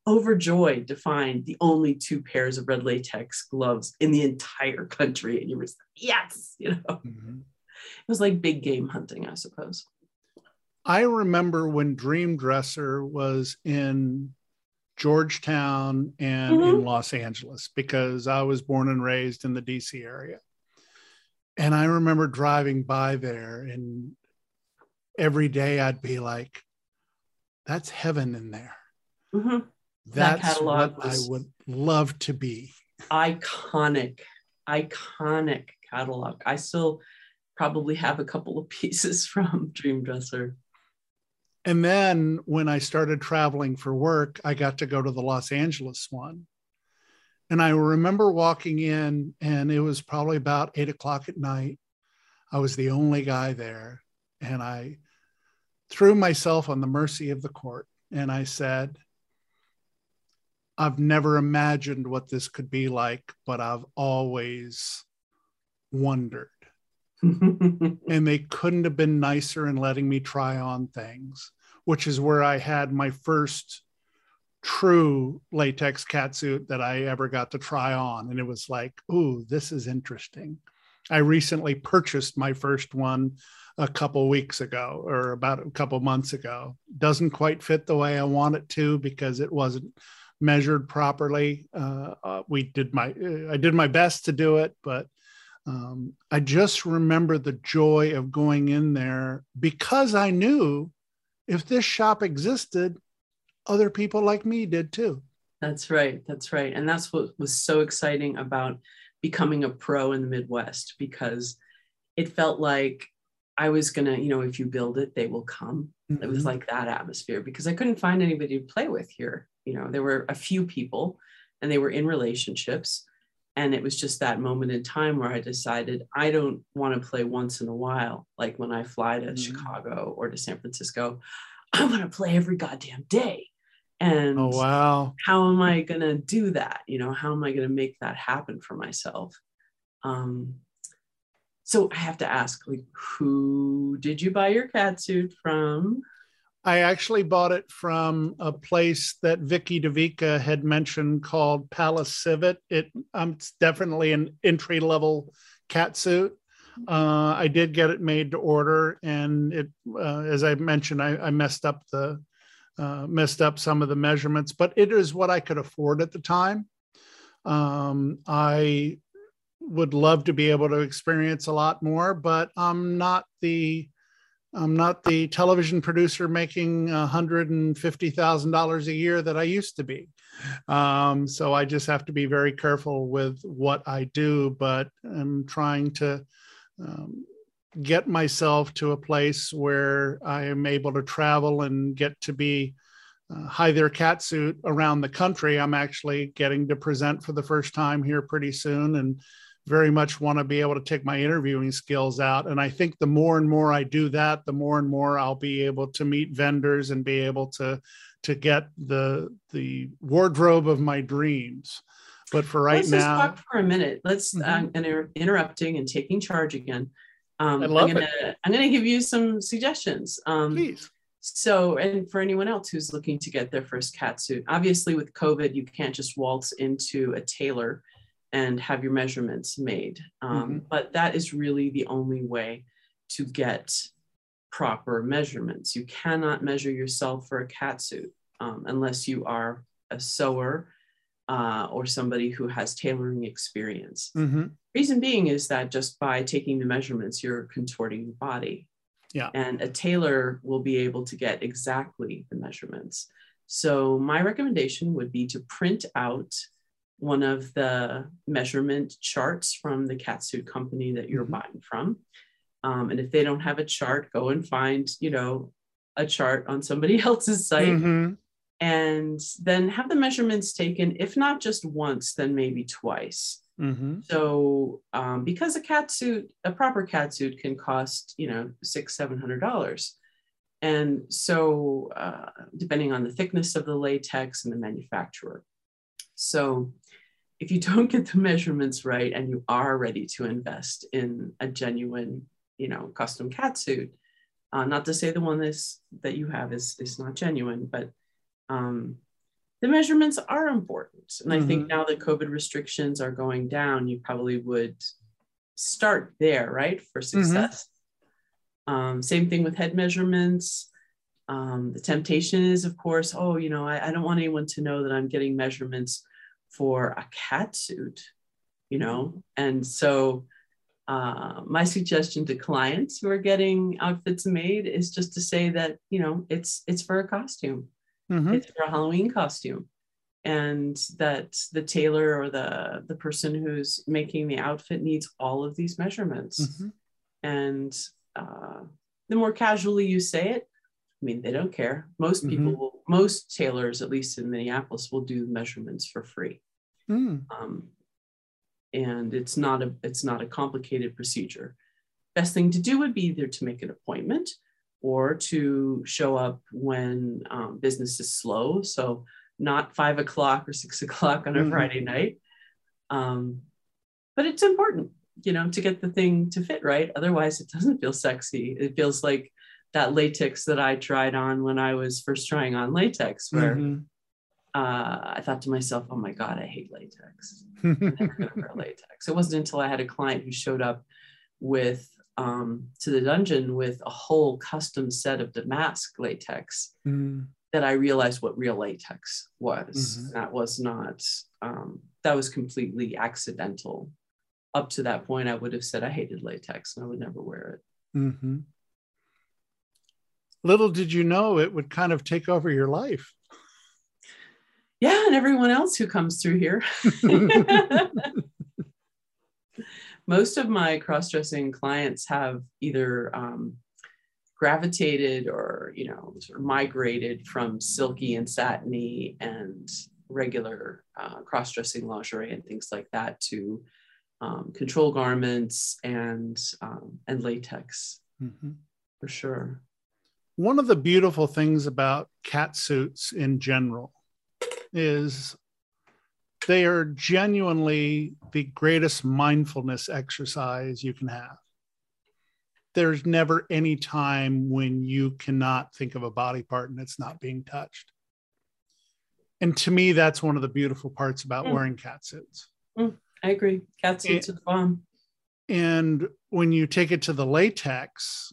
Speaker 2: overjoyed to find the only two pairs of red latex gloves in the entire country. And you were like, yes, you know, mm-hmm. it was like big game hunting, I suppose.
Speaker 1: I remember when Dream Dresser was in Georgetown and mm-hmm. in Los Angeles because I was born and raised in the DC area. And I remember driving by there, and every day I'd be like, that's heaven in there. Mm-hmm. That's that what I would love to be.
Speaker 2: Iconic, iconic catalog. I still probably have a couple of pieces from Dream Dresser.
Speaker 1: And then when I started traveling for work, I got to go to the Los Angeles one. And I remember walking in, and it was probably about eight o'clock at night. I was the only guy there. And I threw myself on the mercy of the court. And I said, I've never imagined what this could be like, but I've always wondered. and they couldn't have been nicer in letting me try on things, which is where I had my first true latex catsuit that I ever got to try on. And it was like, ooh, this is interesting. I recently purchased my first one a couple weeks ago or about a couple months ago. Doesn't quite fit the way I want it to because it wasn't measured properly. Uh, uh, we did my uh, I did my best to do it, but um, I just remember the joy of going in there because I knew if this shop existed, other people like me did too.
Speaker 2: That's right. That's right. And that's what was so exciting about becoming a pro in the Midwest because it felt like I was gonna, you know, if you build it, they will come. Mm-hmm. It was mm-hmm. like that atmosphere because I couldn't find anybody to play with here. You know, there were a few people and they were in relationships. And it was just that moment in time where I decided I don't want to play once in a while, like when I fly to mm-hmm. Chicago or to San Francisco. I want to play every goddamn day. And
Speaker 1: oh, wow.
Speaker 2: How am I going to do that? You know, how am I going to make that happen for myself? Um, so I have to ask, like, who did you buy your cat suit from?
Speaker 1: I actually bought it from a place that Vicky DeVica had mentioned called Palace Civet. It um, it's definitely an entry level cat suit. Uh, I did get it made to order, and it, uh, as I mentioned, I, I messed up the uh, messed up some of the measurements, but it is what I could afford at the time. Um, I would love to be able to experience a lot more, but I'm not the I'm not the television producer making $150,000 a year that I used to be. Um, so I just have to be very careful with what I do, but I'm trying to um, get myself to a place where I am able to travel and get to be uh, hi there catsuit around the country. I'm actually getting to present for the first time here pretty soon and very much want to be able to take my interviewing skills out. And I think the more and more I do that, the more and more I'll be able to meet vendors and be able to to get the the wardrobe of my dreams. But for right
Speaker 2: Let's
Speaker 1: now,
Speaker 2: let's just talk for a minute. Let's mm-hmm. uh, inter- interrupting and taking charge again. Um, I love I'm gonna, it. I'm gonna give you some suggestions. Um,
Speaker 1: Please.
Speaker 2: So, and for anyone else who's looking to get their first cat suit, obviously with COVID, you can't just waltz into a tailor and have your measurements made. Um, mm-hmm. But that is really the only way to get proper measurements. You cannot measure yourself for a cat suit um, unless you are a sewer uh, or somebody who has tailoring experience. Mm-hmm. Reason being is that just by taking the measurements, you're contorting your body.
Speaker 1: Yeah.
Speaker 2: And a tailor will be able to get exactly the measurements. So my recommendation would be to print out one of the measurement charts from the catsuit company that you're mm-hmm. buying from. Um, and if they don't have a chart, go and find, you know, a chart on somebody else's site mm-hmm. and then have the measurements taken, if not just once, then maybe twice. Mm-hmm. So, um, because a cat suit, a proper cat suit can cost, you know, six, seven hundred dollars. And so, uh, depending on the thickness of the latex and the manufacturer. So, if you don't get the measurements right and you are ready to invest in a genuine, you know, custom cat suit, uh, not to say the one that's, that you have is, is not genuine, but um, the measurements are important. And mm-hmm. I think mm-hmm. now that COVID restrictions are going down, you probably would start there, right, for mm-hmm. success. Mm-hmm. Um, same thing with head measurements. Um, the temptation is, of course, oh, you know, I, I don't want anyone to know that I'm getting measurements for a cat suit, you know? And so uh, my suggestion to clients who are getting outfits made is just to say that, you know, it's it's for a costume.
Speaker 1: Mhm.
Speaker 2: It's for a Halloween costume. And that the tailor or the the person who's making the outfit needs all of these measurements.
Speaker 1: Mhm.
Speaker 2: And uh, the more casually you say it, I mean, they don't care. Most people,
Speaker 1: Mhm.
Speaker 2: will, most tailors, at least in Minneapolis, will do measurements for free.
Speaker 1: Mm.
Speaker 2: Um, and it's not a it's not a complicated procedure. Best thing to do would be either to make an appointment or to show up when um, business is slow. So not five o'clock or six o'clock on a
Speaker 1: Mhm.
Speaker 2: Friday night. Um, but it's important, you know, to get the thing to fit right. Otherwise, it doesn't feel sexy. It feels like that latex that I tried on when I was first trying on latex, where
Speaker 1: Mhm.
Speaker 2: uh, I thought to myself, oh my God, I hate latex. I'm never going to wear latex. It wasn't until I had a client who showed up with um, to the dungeon with a whole custom set of damask latex
Speaker 1: Mm.
Speaker 2: that I realized what real latex was.
Speaker 1: Mhm.
Speaker 2: That was not, um, that was completely accidental. Up to that point, I would have said I hated latex and I would never wear it.
Speaker 1: Mhm. Little did you know it would kind of take over your life.
Speaker 2: Yeah, and everyone else who comes through here. Most of my cross dressing clients have either um, gravitated or, you know, sort of migrated from silky and satiny and regular uh, cross dressing lingerie and things like that to um, control garments and um, and latex
Speaker 1: Mhm.
Speaker 2: for sure.
Speaker 1: One of the beautiful things about cat suits in general is they are genuinely the greatest mindfulness exercise you can have. There's never any time when you cannot think of a body part and it's not being touched. And to me, that's one of the beautiful parts about
Speaker 2: Mm.
Speaker 1: wearing cat suits.
Speaker 2: I agree. Cat suits are fun.
Speaker 1: And when you take it to the latex,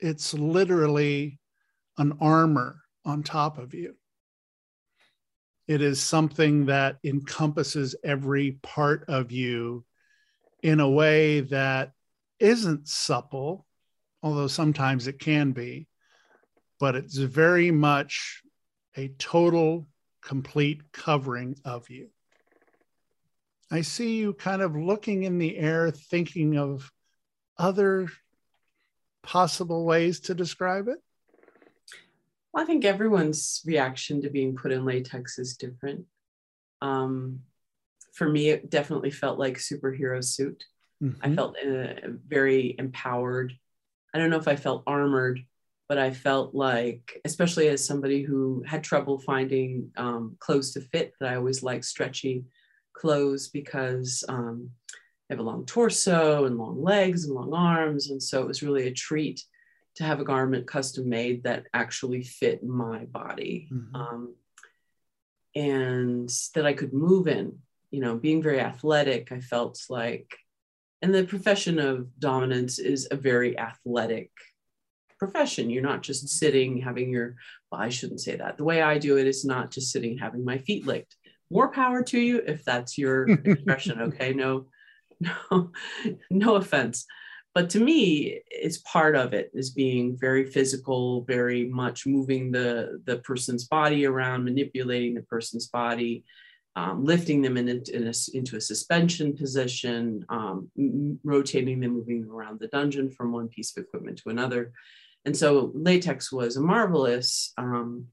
Speaker 1: it's literally an armor on top of you. It is something that encompasses every part of you in a way that isn't supple, although sometimes it can be, but it's very much a total, complete covering of you. I see you kind of looking in the air, thinking of other possible ways to describe it.
Speaker 2: I think everyone's reaction to being put in latex is different. Um, for me, it definitely felt like superhero suit. I
Speaker 1: Mhm.
Speaker 2: felt uh, very empowered. I don't know if I felt armored, but I felt like, especially as somebody who had trouble finding um, clothes to fit, that I always like stretchy clothes because um, I have a long torso and long legs and long arms. And so it was really a treat to have a garment custom made that actually fit my body.
Speaker 1: Mhm.
Speaker 2: Um, and that I could move in, you know, being very athletic, I felt like and the profession of dominance is a very athletic profession. You're not just sitting having your, well, I shouldn't say that. The way I do it is not just sitting having my feet licked. More power to you if that's your expression. Okay. No, no, no offense. But to me, it's part of it is being very physical, very much moving the, the person's body around, manipulating the person's body, um, lifting them in, in a, into a suspension position, um, rotating them, moving them around the dungeon from one piece of equipment to another. And so latex was a marvelous um,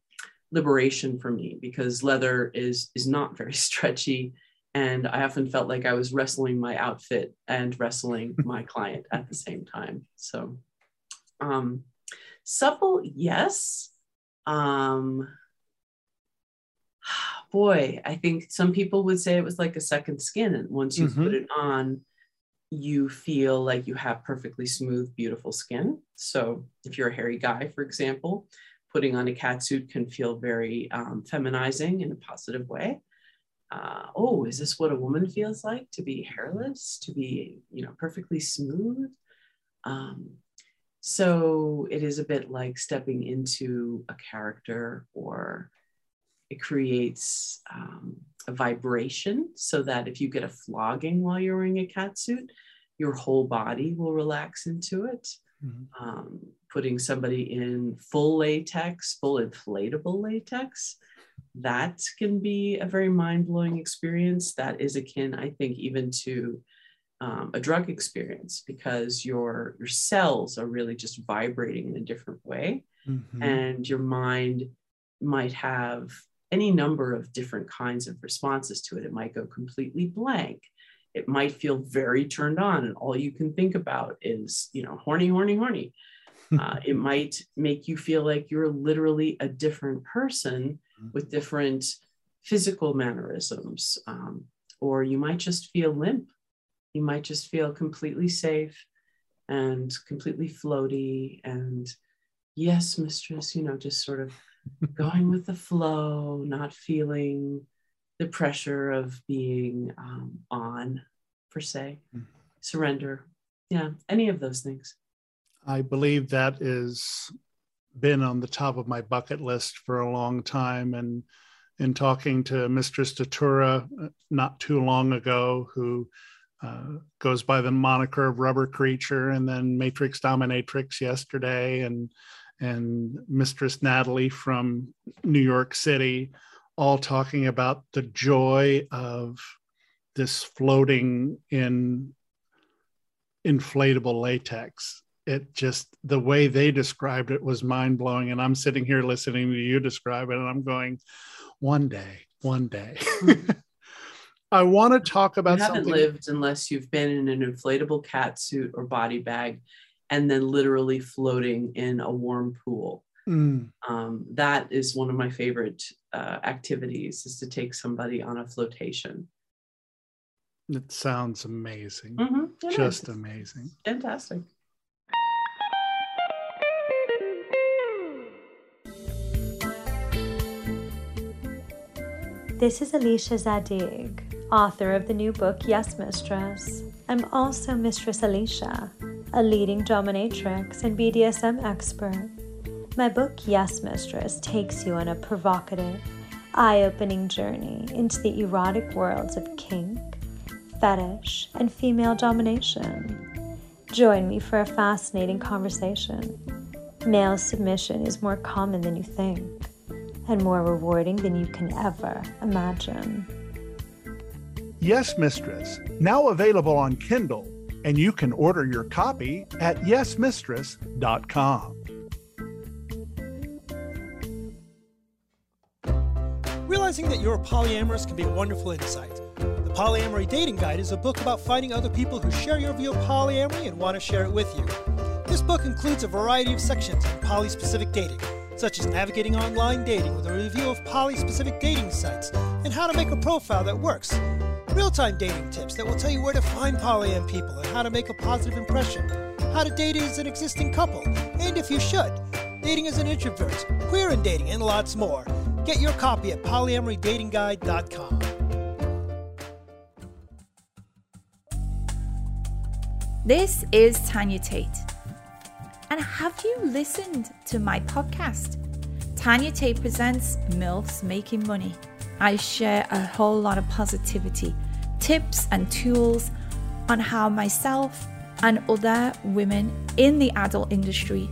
Speaker 2: liberation for me because leather is is not very stretchy, and I often felt like I was wrestling my outfit and wrestling my client at the same time. So um, supple, yes. Um, boy, I think some people would say it was like a second skin. And once you
Speaker 1: Mhm.
Speaker 2: put it on, you feel like you have perfectly smooth, beautiful skin. So if you're a hairy guy, for example, putting on a cat suit can feel very um, feminizing in a positive way. Uh, oh, is this what a woman feels like to be hairless, to be, you know, perfectly smooth? Um, So it is a bit like stepping into a character, or it creates um, a vibration so that if you get a flogging while you're wearing a cat suit, your whole body will relax into it. Mm-hmm. Um, putting somebody in full latex, full inflatable latex, that can be a very mind blowing experience. That is akin, I think, even to um, a drug experience because your your cells are really just vibrating in a different way, mm-hmm. and your mind might have any number of different kinds of responses to it. It might go completely blank. It might feel very turned on, and all you can think about is, you know, horny, horny, horny. uh, it might make you feel like you're literally a different person. With different physical mannerisms, um, or you might just feel limp. You might just feel completely safe and completely floaty and yes, mistress, you know, just sort of going with the flow, not feeling the pressure of being um, on, per se, mm-hmm. surrender. Yeah, any of those things.
Speaker 1: I believe that is been on the top of my bucket list for a long time. And in talking to Mistress Datura uh, not too long ago, who uh, goes by the moniker of Rubber Creature, and then Matrix Dominatrix yesterday, and and Mistress Natalie from New York City, all talking about the joy of this floating in inflatable latex. It just, the way they described it was mind blowing. And I'm sitting here listening to you describe it, and I'm going, one day, one day. I want to talk about
Speaker 2: you haven't
Speaker 1: something.
Speaker 2: lived unless you've been in an inflatable cat suit or body bag and then literally floating in a warm pool. Mm. Um, that is one of my favorite uh, activities is to take somebody on a flotation.
Speaker 1: It sounds amazing. Mm-hmm. Just is. amazing.
Speaker 2: Fantastic.
Speaker 7: This is Alicia Zadig, author of the new book Yes Mistress. I'm also Mistress Alicia, a leading dominatrix and BDSM expert. My book, Yes Mistress, takes you on a provocative, eye opening journey into the erotic worlds of kink, fetish, and female domination. Join me for a fascinating conversation. Male submission is more common than you think, and more rewarding than you can ever imagine.
Speaker 1: Yes, Mistress, now available on Kindle and you can order your copy at yesmistress.com.
Speaker 8: Realizing that you're polyamorous can be a wonderful insight. The Polyamory Dating Guide is a book about finding other people who share your view of polyamory and want to share it with you. This book includes a variety of sections on poly specific dating, such as navigating online dating with a review of poly specific dating sites and how to make a profile that works real time dating tips that will tell you where to find polyam people and how to make a positive impression, how to date as an existing couple, and if you should, dating as an introvert, queer in dating, and lots more. Get your copy at polyamorydatingguide.com.
Speaker 9: This is Tanya Tate. And have you listened to my podcast? Tanya Tate presents MILFs Making Money. I share a whole lot of positivity tips and tools on how myself and other women in the adult industry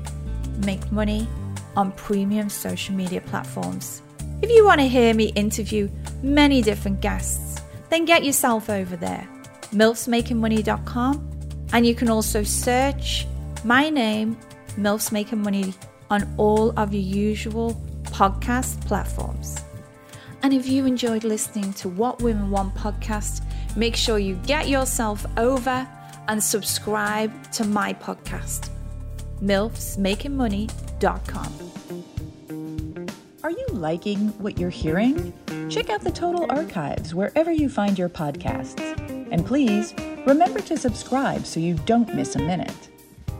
Speaker 9: make money on premium social media platforms. If you want to hear me interview many different guests, then get yourself over there, milfsmakingmoney.com, and you can also search my name, MILFs Making Money, on all of your usual podcast platforms. And if you enjoyed listening to What Women Want podcast, make sure you get yourself over and subscribe to my podcast, MILFsMakingMoney.com.
Speaker 6: Are you liking what you're hearing? Check out the Total Archives wherever you find your podcasts. And please remember to subscribe so you don't miss a minute.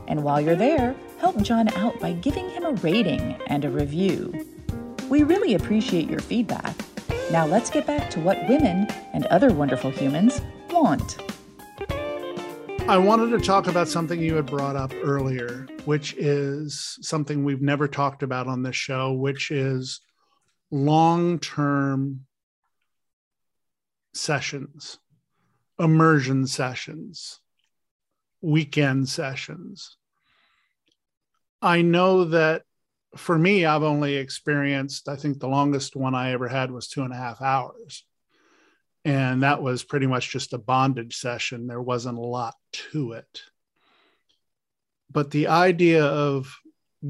Speaker 6: And while you're there, help John out by giving him a rating and a review. We really appreciate your feedback now let's get back to what women and other wonderful humans want.
Speaker 1: I wanted to talk about something you had brought up earlier, which is something we've never talked about on this show, which is long term sessions, immersion sessions, weekend sessions. I know that for me, I've only experienced, I think the longest one I ever had was two and a half hours. And that was pretty much just a bondage session. There wasn't a lot to it. But the idea of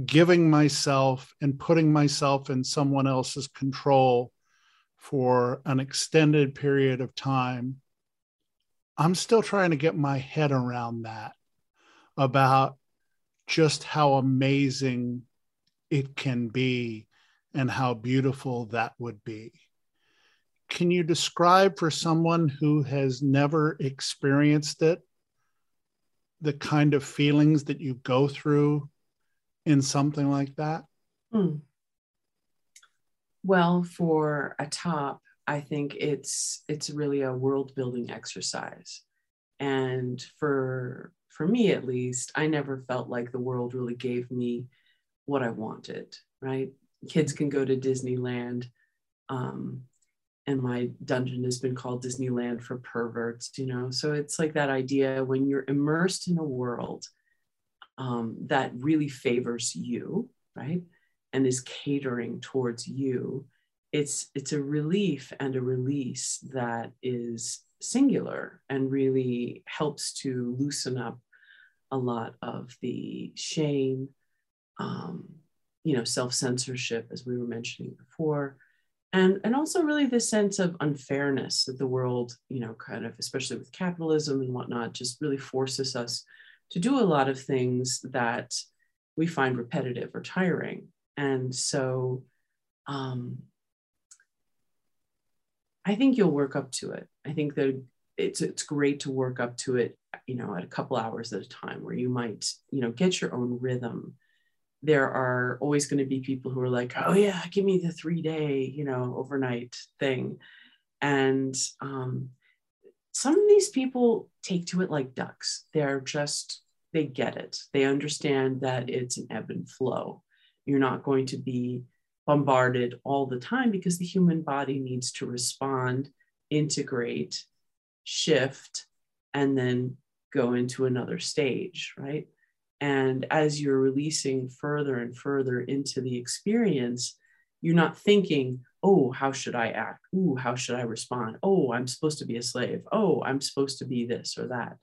Speaker 1: giving myself and putting myself in someone else's control for an extended period of time, I'm still trying to get my head around that about just how amazing it can be and how beautiful that would be can you describe for someone who has never experienced it the kind of feelings that you go through in something like that? Hmm.
Speaker 2: Well, for a top, I think it's it's really a world building exercise. And for for me at least, I never felt like the world really gave me what I wanted, right? Kids can go to Disneyland. Um, and my dungeon has been called Disneyland for perverts, you know. So it's like that idea when you're immersed in a world um, that really favors you, right, and is catering towards you. It's it's a relief and a release that is singular and really helps to loosen up a lot of the shame, um, you know, self censorship, as we were mentioning before. And and also really this sense of unfairness that the world you know kind of especially with capitalism and whatnot just really forces us to do a lot of things that we find repetitive or tiring. And so um, i think you'll work up to it i think that it's it's great to work up to it you know at a couple hours at a time where you might you know get your own rhythm there are always going to be people who are like, oh yeah, give me the three day, you know, overnight thing. And um, some of these people take to it like ducks. They're just, they get it. They understand that it's an ebb and flow. You're not going to be bombarded all the time because the human body needs to respond, integrate, shift, and then go into another stage, right? And as you're releasing further and further into the experience, you're not thinking, oh, how should I act? Ooh, how should I respond? Oh, I'm supposed to be a slave. Oh, I'm supposed to be this or that.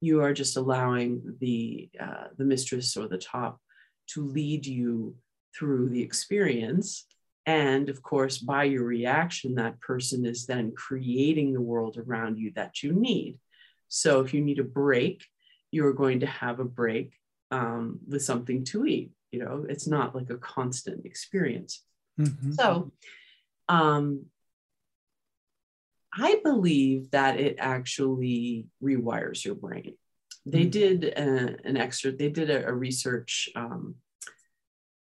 Speaker 2: You are just allowing the uh, the mistress or the top to lead you through the experience. And of course, by your reaction, that person is then creating the world around you that you need. So if you need a break, you're going to have a break um, with something to eat. You know, it's not like a constant experience. Mm-hmm. So, um, I believe that it actually rewires your brain. They mm-hmm. did a, an extra, they did a, a research um,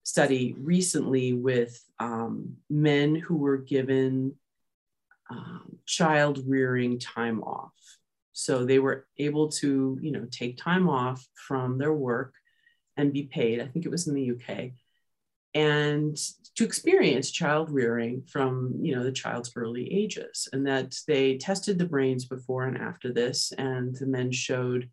Speaker 2: study recently with um, men who were given um, child rearing time off. So they were able to, you know, take time off from their work and be paid. I think it was in the UK, and to experience child rearing from, you know, the child's early ages. And that they tested the brains before and after this, and the men showed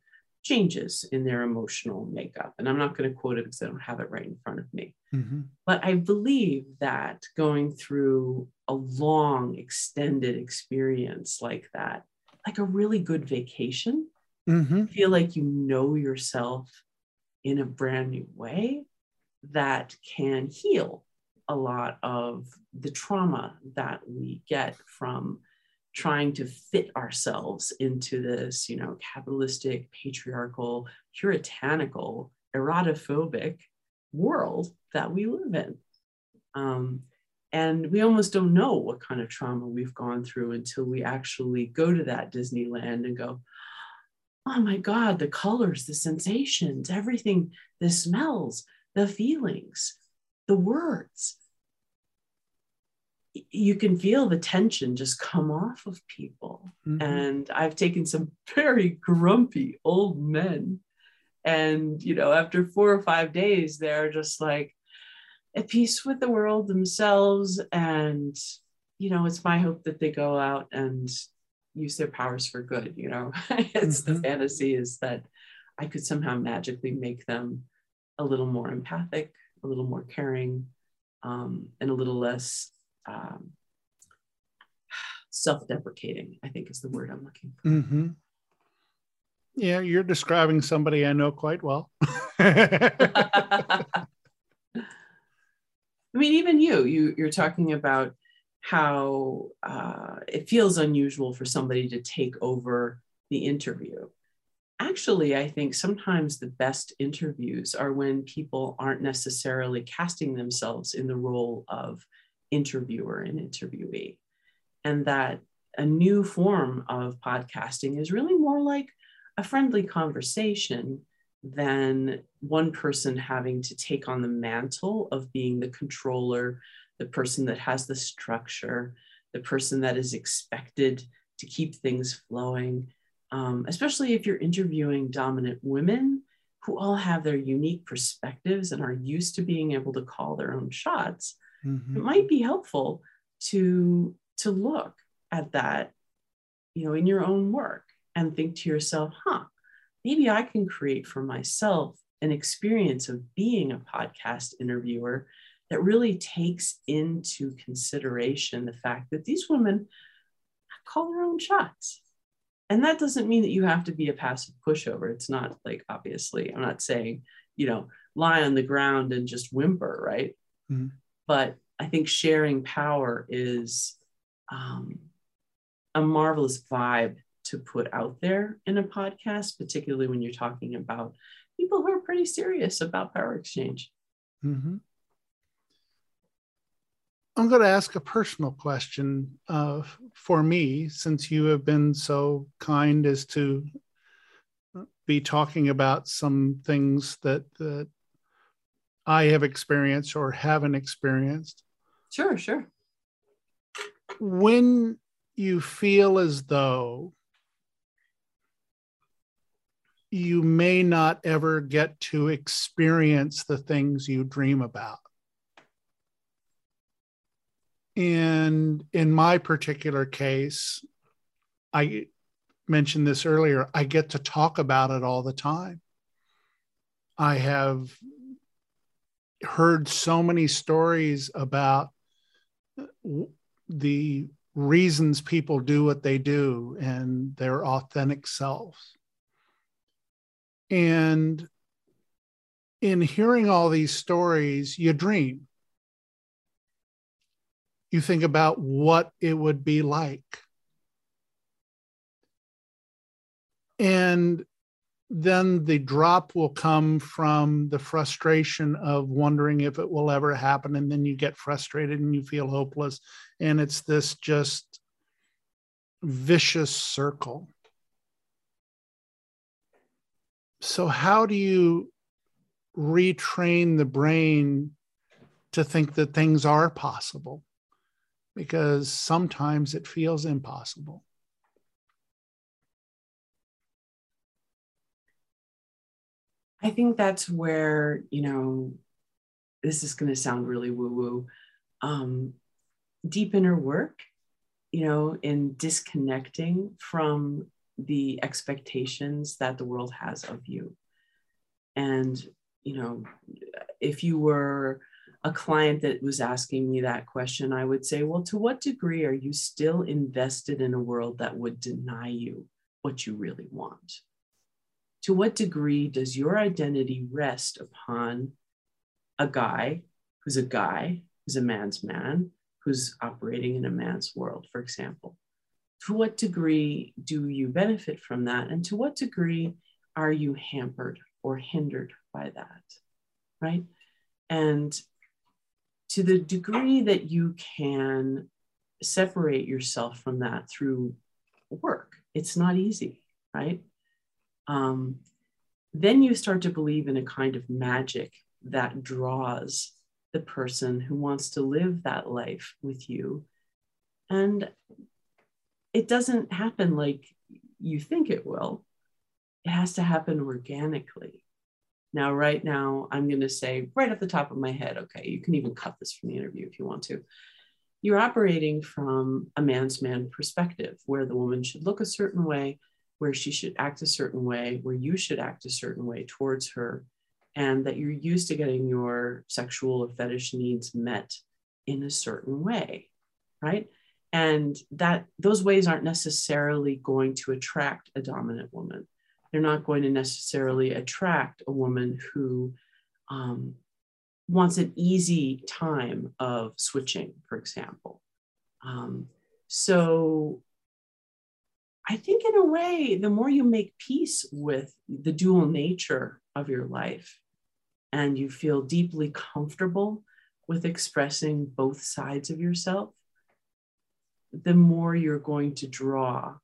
Speaker 2: changes in their emotional makeup. And I'm not going to quote it because I don't have it right in front of me. Mm-hmm. But I believe that going through a long, extended experience like that like a really good vacation. Mm-hmm. Feel like you know yourself in a brand new way that can heal a lot of the trauma that we get from trying to fit ourselves into this, you know, capitalistic, patriarchal, puritanical, erotophobic world that we live in. Um, and we almost don't know what kind of trauma we've gone through until we actually go to that Disneyland and go, oh my God, the colors, the sensations, everything, the smells, the feelings, the words. You can feel the tension just come off of people. Mm-hmm. And I've taken some very grumpy old men. And, you know, after four or five days, they're just like at peace with the world themselves. And, you know, it's my hope that they go out and use their powers for good. You know, it's mm-hmm. the fantasy is that I could somehow magically make them a little more empathic, a little more caring, um, and a little less um, self-deprecating i think is the word i'm looking for.
Speaker 1: Mm-hmm. yeah you're describing somebody i know quite well. I
Speaker 2: mean even you you you're talking about how uh, it feels unusual for somebody to take over the interview. Actually i think sometimes the best interviews are when people aren't necessarily casting themselves in the role of interviewer and interviewee. And that a new form of podcasting is really more like a friendly conversation than one person having to take on the mantle of being the controller, the person that has the structure, the person that is expected to keep things flowing, um, especially if you're interviewing dominant women who all have their unique perspectives and are used to being able to call their own shots mm-hmm. it might be helpful to to look at that you know in your own work and think to yourself huh maybe i can create for myself an experience of being a podcast interviewer that really takes into consideration the fact that these women call their own shots. And that doesn't mean that you have to be a passive pushover. It's not like obviously i'm not saying you know lie on the ground and just whimper right? Mm-hmm but I think sharing power is um, a marvelous vibe to put out there in a podcast, particularly when you're talking about people who are pretty serious about power exchange. Mm-hmm.
Speaker 1: I'm going to ask a personal question uh, for me, since you have been so kind as to be talking about some things that, that I have experienced or haven't experienced.
Speaker 2: Sure, sure.
Speaker 1: When you feel as though you may not ever get to experience the things you dream about. And in my particular case, I mentioned this earlier, I get to talk about it all the time. I have heard so many stories about the reasons people do what they do and their authentic selves. And in hearing all these stories, you dream. You think about what it would be like. And then the drop will come from the frustration of wondering if it will ever happen. And then you get frustrated and you feel hopeless. And it's this just vicious circle. So, how do you retrain the brain to think that things are possible? Because sometimes it feels impossible.
Speaker 2: I think that's where, you know, this is going to sound really woo woo. Um, deep inner work, you know, in disconnecting from the expectations that the world has of you. And, you know, if you were a client that was asking me that question, I would say, well, to what degree are you still invested in a world that would deny you what you really want? To what degree does your identity rest upon a guy who's a guy, who's a man's man, who's operating in a man's world, for example? To what degree do you benefit from that? And to what degree are you hampered or hindered by that? Right? And to the degree that you can separate yourself from that through work, it's not easy, right? Um, then you start to believe in a kind of magic that draws the person who wants to live that life with you. And it doesn't happen like you think it will, it has to happen organically. Now, right now, I'm going to say right at the top of my head, okay, you can even cut this from the interview if you want to. You're operating from a man's man perspective where the woman should look a certain way, where she should act a certain way, where you should act a certain way towards her, and that you're used to getting your sexual or fetish needs met in a certain way, right? And that those ways aren't necessarily going to attract a dominant woman. They're not going to necessarily attract a woman who um, wants an easy time of switching, for example. Um, so I think, in a way, the more you make peace with the dual nature of your life and you feel deeply comfortable with expressing both sides of yourself, the more you're going to draw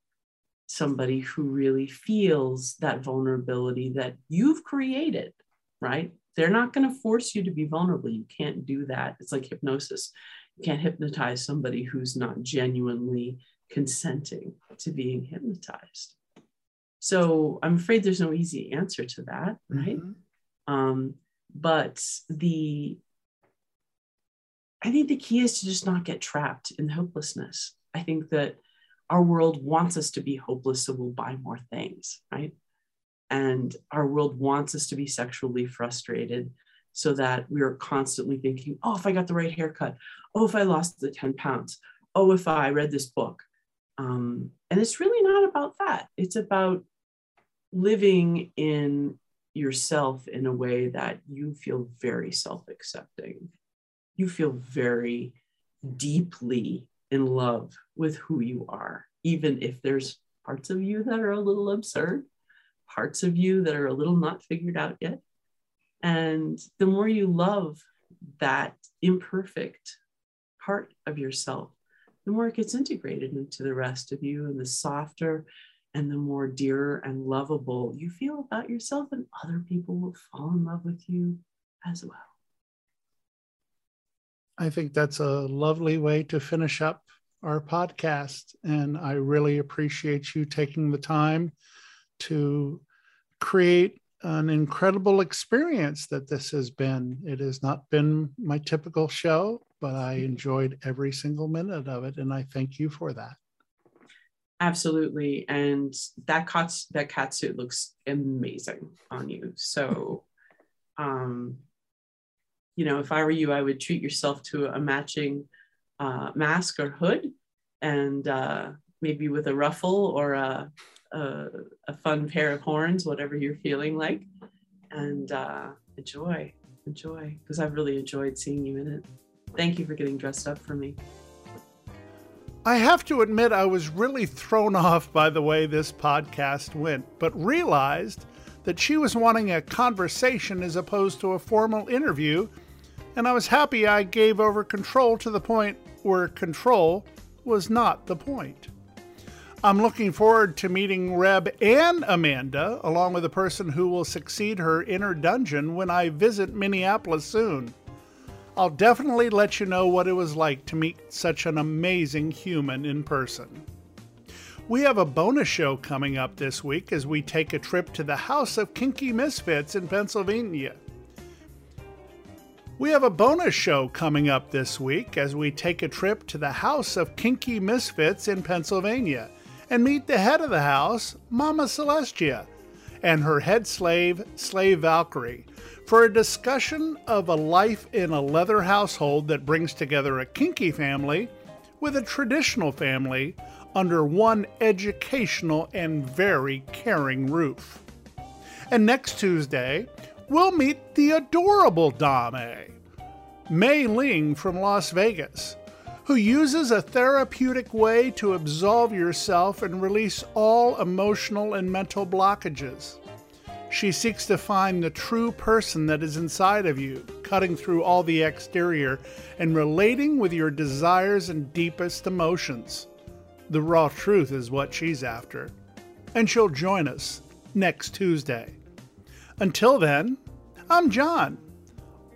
Speaker 2: somebody who really feels that vulnerability that you've created, right? They're not going to force you to be vulnerable. You can't do that. It's like hypnosis. You can't hypnotize somebody who's not genuinely consenting to being hypnotized. So I'm afraid there's no easy answer to that, right? Mm-hmm. Um, but the I think the key is to just not get trapped in hopelessness. I think that our world wants us to be hopeless, so we'll buy more things, right? And our world wants us to be sexually frustrated so that we are constantly thinking, oh, if I got the right haircut, oh, if I lost the 10 pounds, oh, if I read this book, um, and it's really not about that. It's about living in yourself in a way that you feel very self accepting. You feel very deeply in love with who you are, even if there's parts of you that are a little absurd, parts of you that are a little not figured out yet. And the more you love that imperfect part of yourself, the more it gets integrated into the rest of you and the softer and the more dear and lovable you feel about yourself and other people will fall in love with you as well.
Speaker 1: I think that's a lovely way to finish up our podcast and i really appreciate you taking the time to create an incredible experience that this has been it has not been my typical show but I enjoyed every single minute of it, and I thank you for that.
Speaker 2: Absolutely, and that cat that cat suit looks amazing on you. So, um, you know, if I were you, I would treat yourself to a matching uh, mask or hood, and uh, maybe with a ruffle or a, a, a fun pair of horns, whatever you're feeling like, and uh, enjoy, enjoy, because I've really enjoyed seeing you in it. Thank you for getting dressed up for me.
Speaker 1: I have to admit, I was really thrown off by the way this podcast went, but realized that she was wanting a conversation as opposed to a formal interview, and I was happy I gave over control to the point where control was not the point. I'm looking forward to meeting Reb and Amanda, along with the person who will succeed her inner dungeon when I visit Minneapolis soon. I'll definitely let you know what it was like to meet such an amazing human in person. We have a bonus show coming up this week as we take a trip to the House of Kinky Misfits in Pennsylvania. We have a bonus show coming up this week as we take a trip to the House of Kinky Misfits in Pennsylvania and meet the head of the house, Mama Celestia, and her head slave, Slave Valkyrie, for a discussion of a life in a leather household that brings together a kinky family with a traditional family under one educational and very caring roof. And next Tuesday, we'll meet the adorable Dame, Mei Ling from Las Vegas, who uses a therapeutic way to absolve yourself and release all emotional and mental blockages. She seeks to find the true person that is inside of you, cutting through all the exterior and relating with your desires and deepest emotions. The raw truth is what she's after. And she'll join us next Tuesday. Until then, I'm John.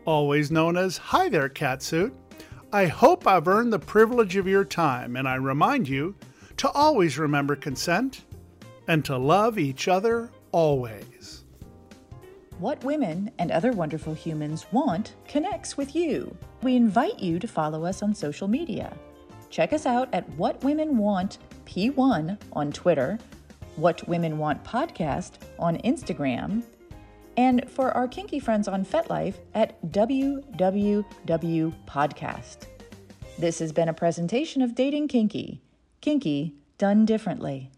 Speaker 1: always known as Hi There Catsuit. I hope I've earned the privilege of your time, and I remind you to always remember consent and to love each other always.
Speaker 6: What Women and Other Wonderful Humans Want connects with you. We invite you to follow us on social media. Check us out at What Women Want P1 on Twitter, What Women Want Podcast on Instagram, and for our kinky friends on FetLife at WWW Podcast. This has been a presentation of Dating Kinky. Kinky done differently.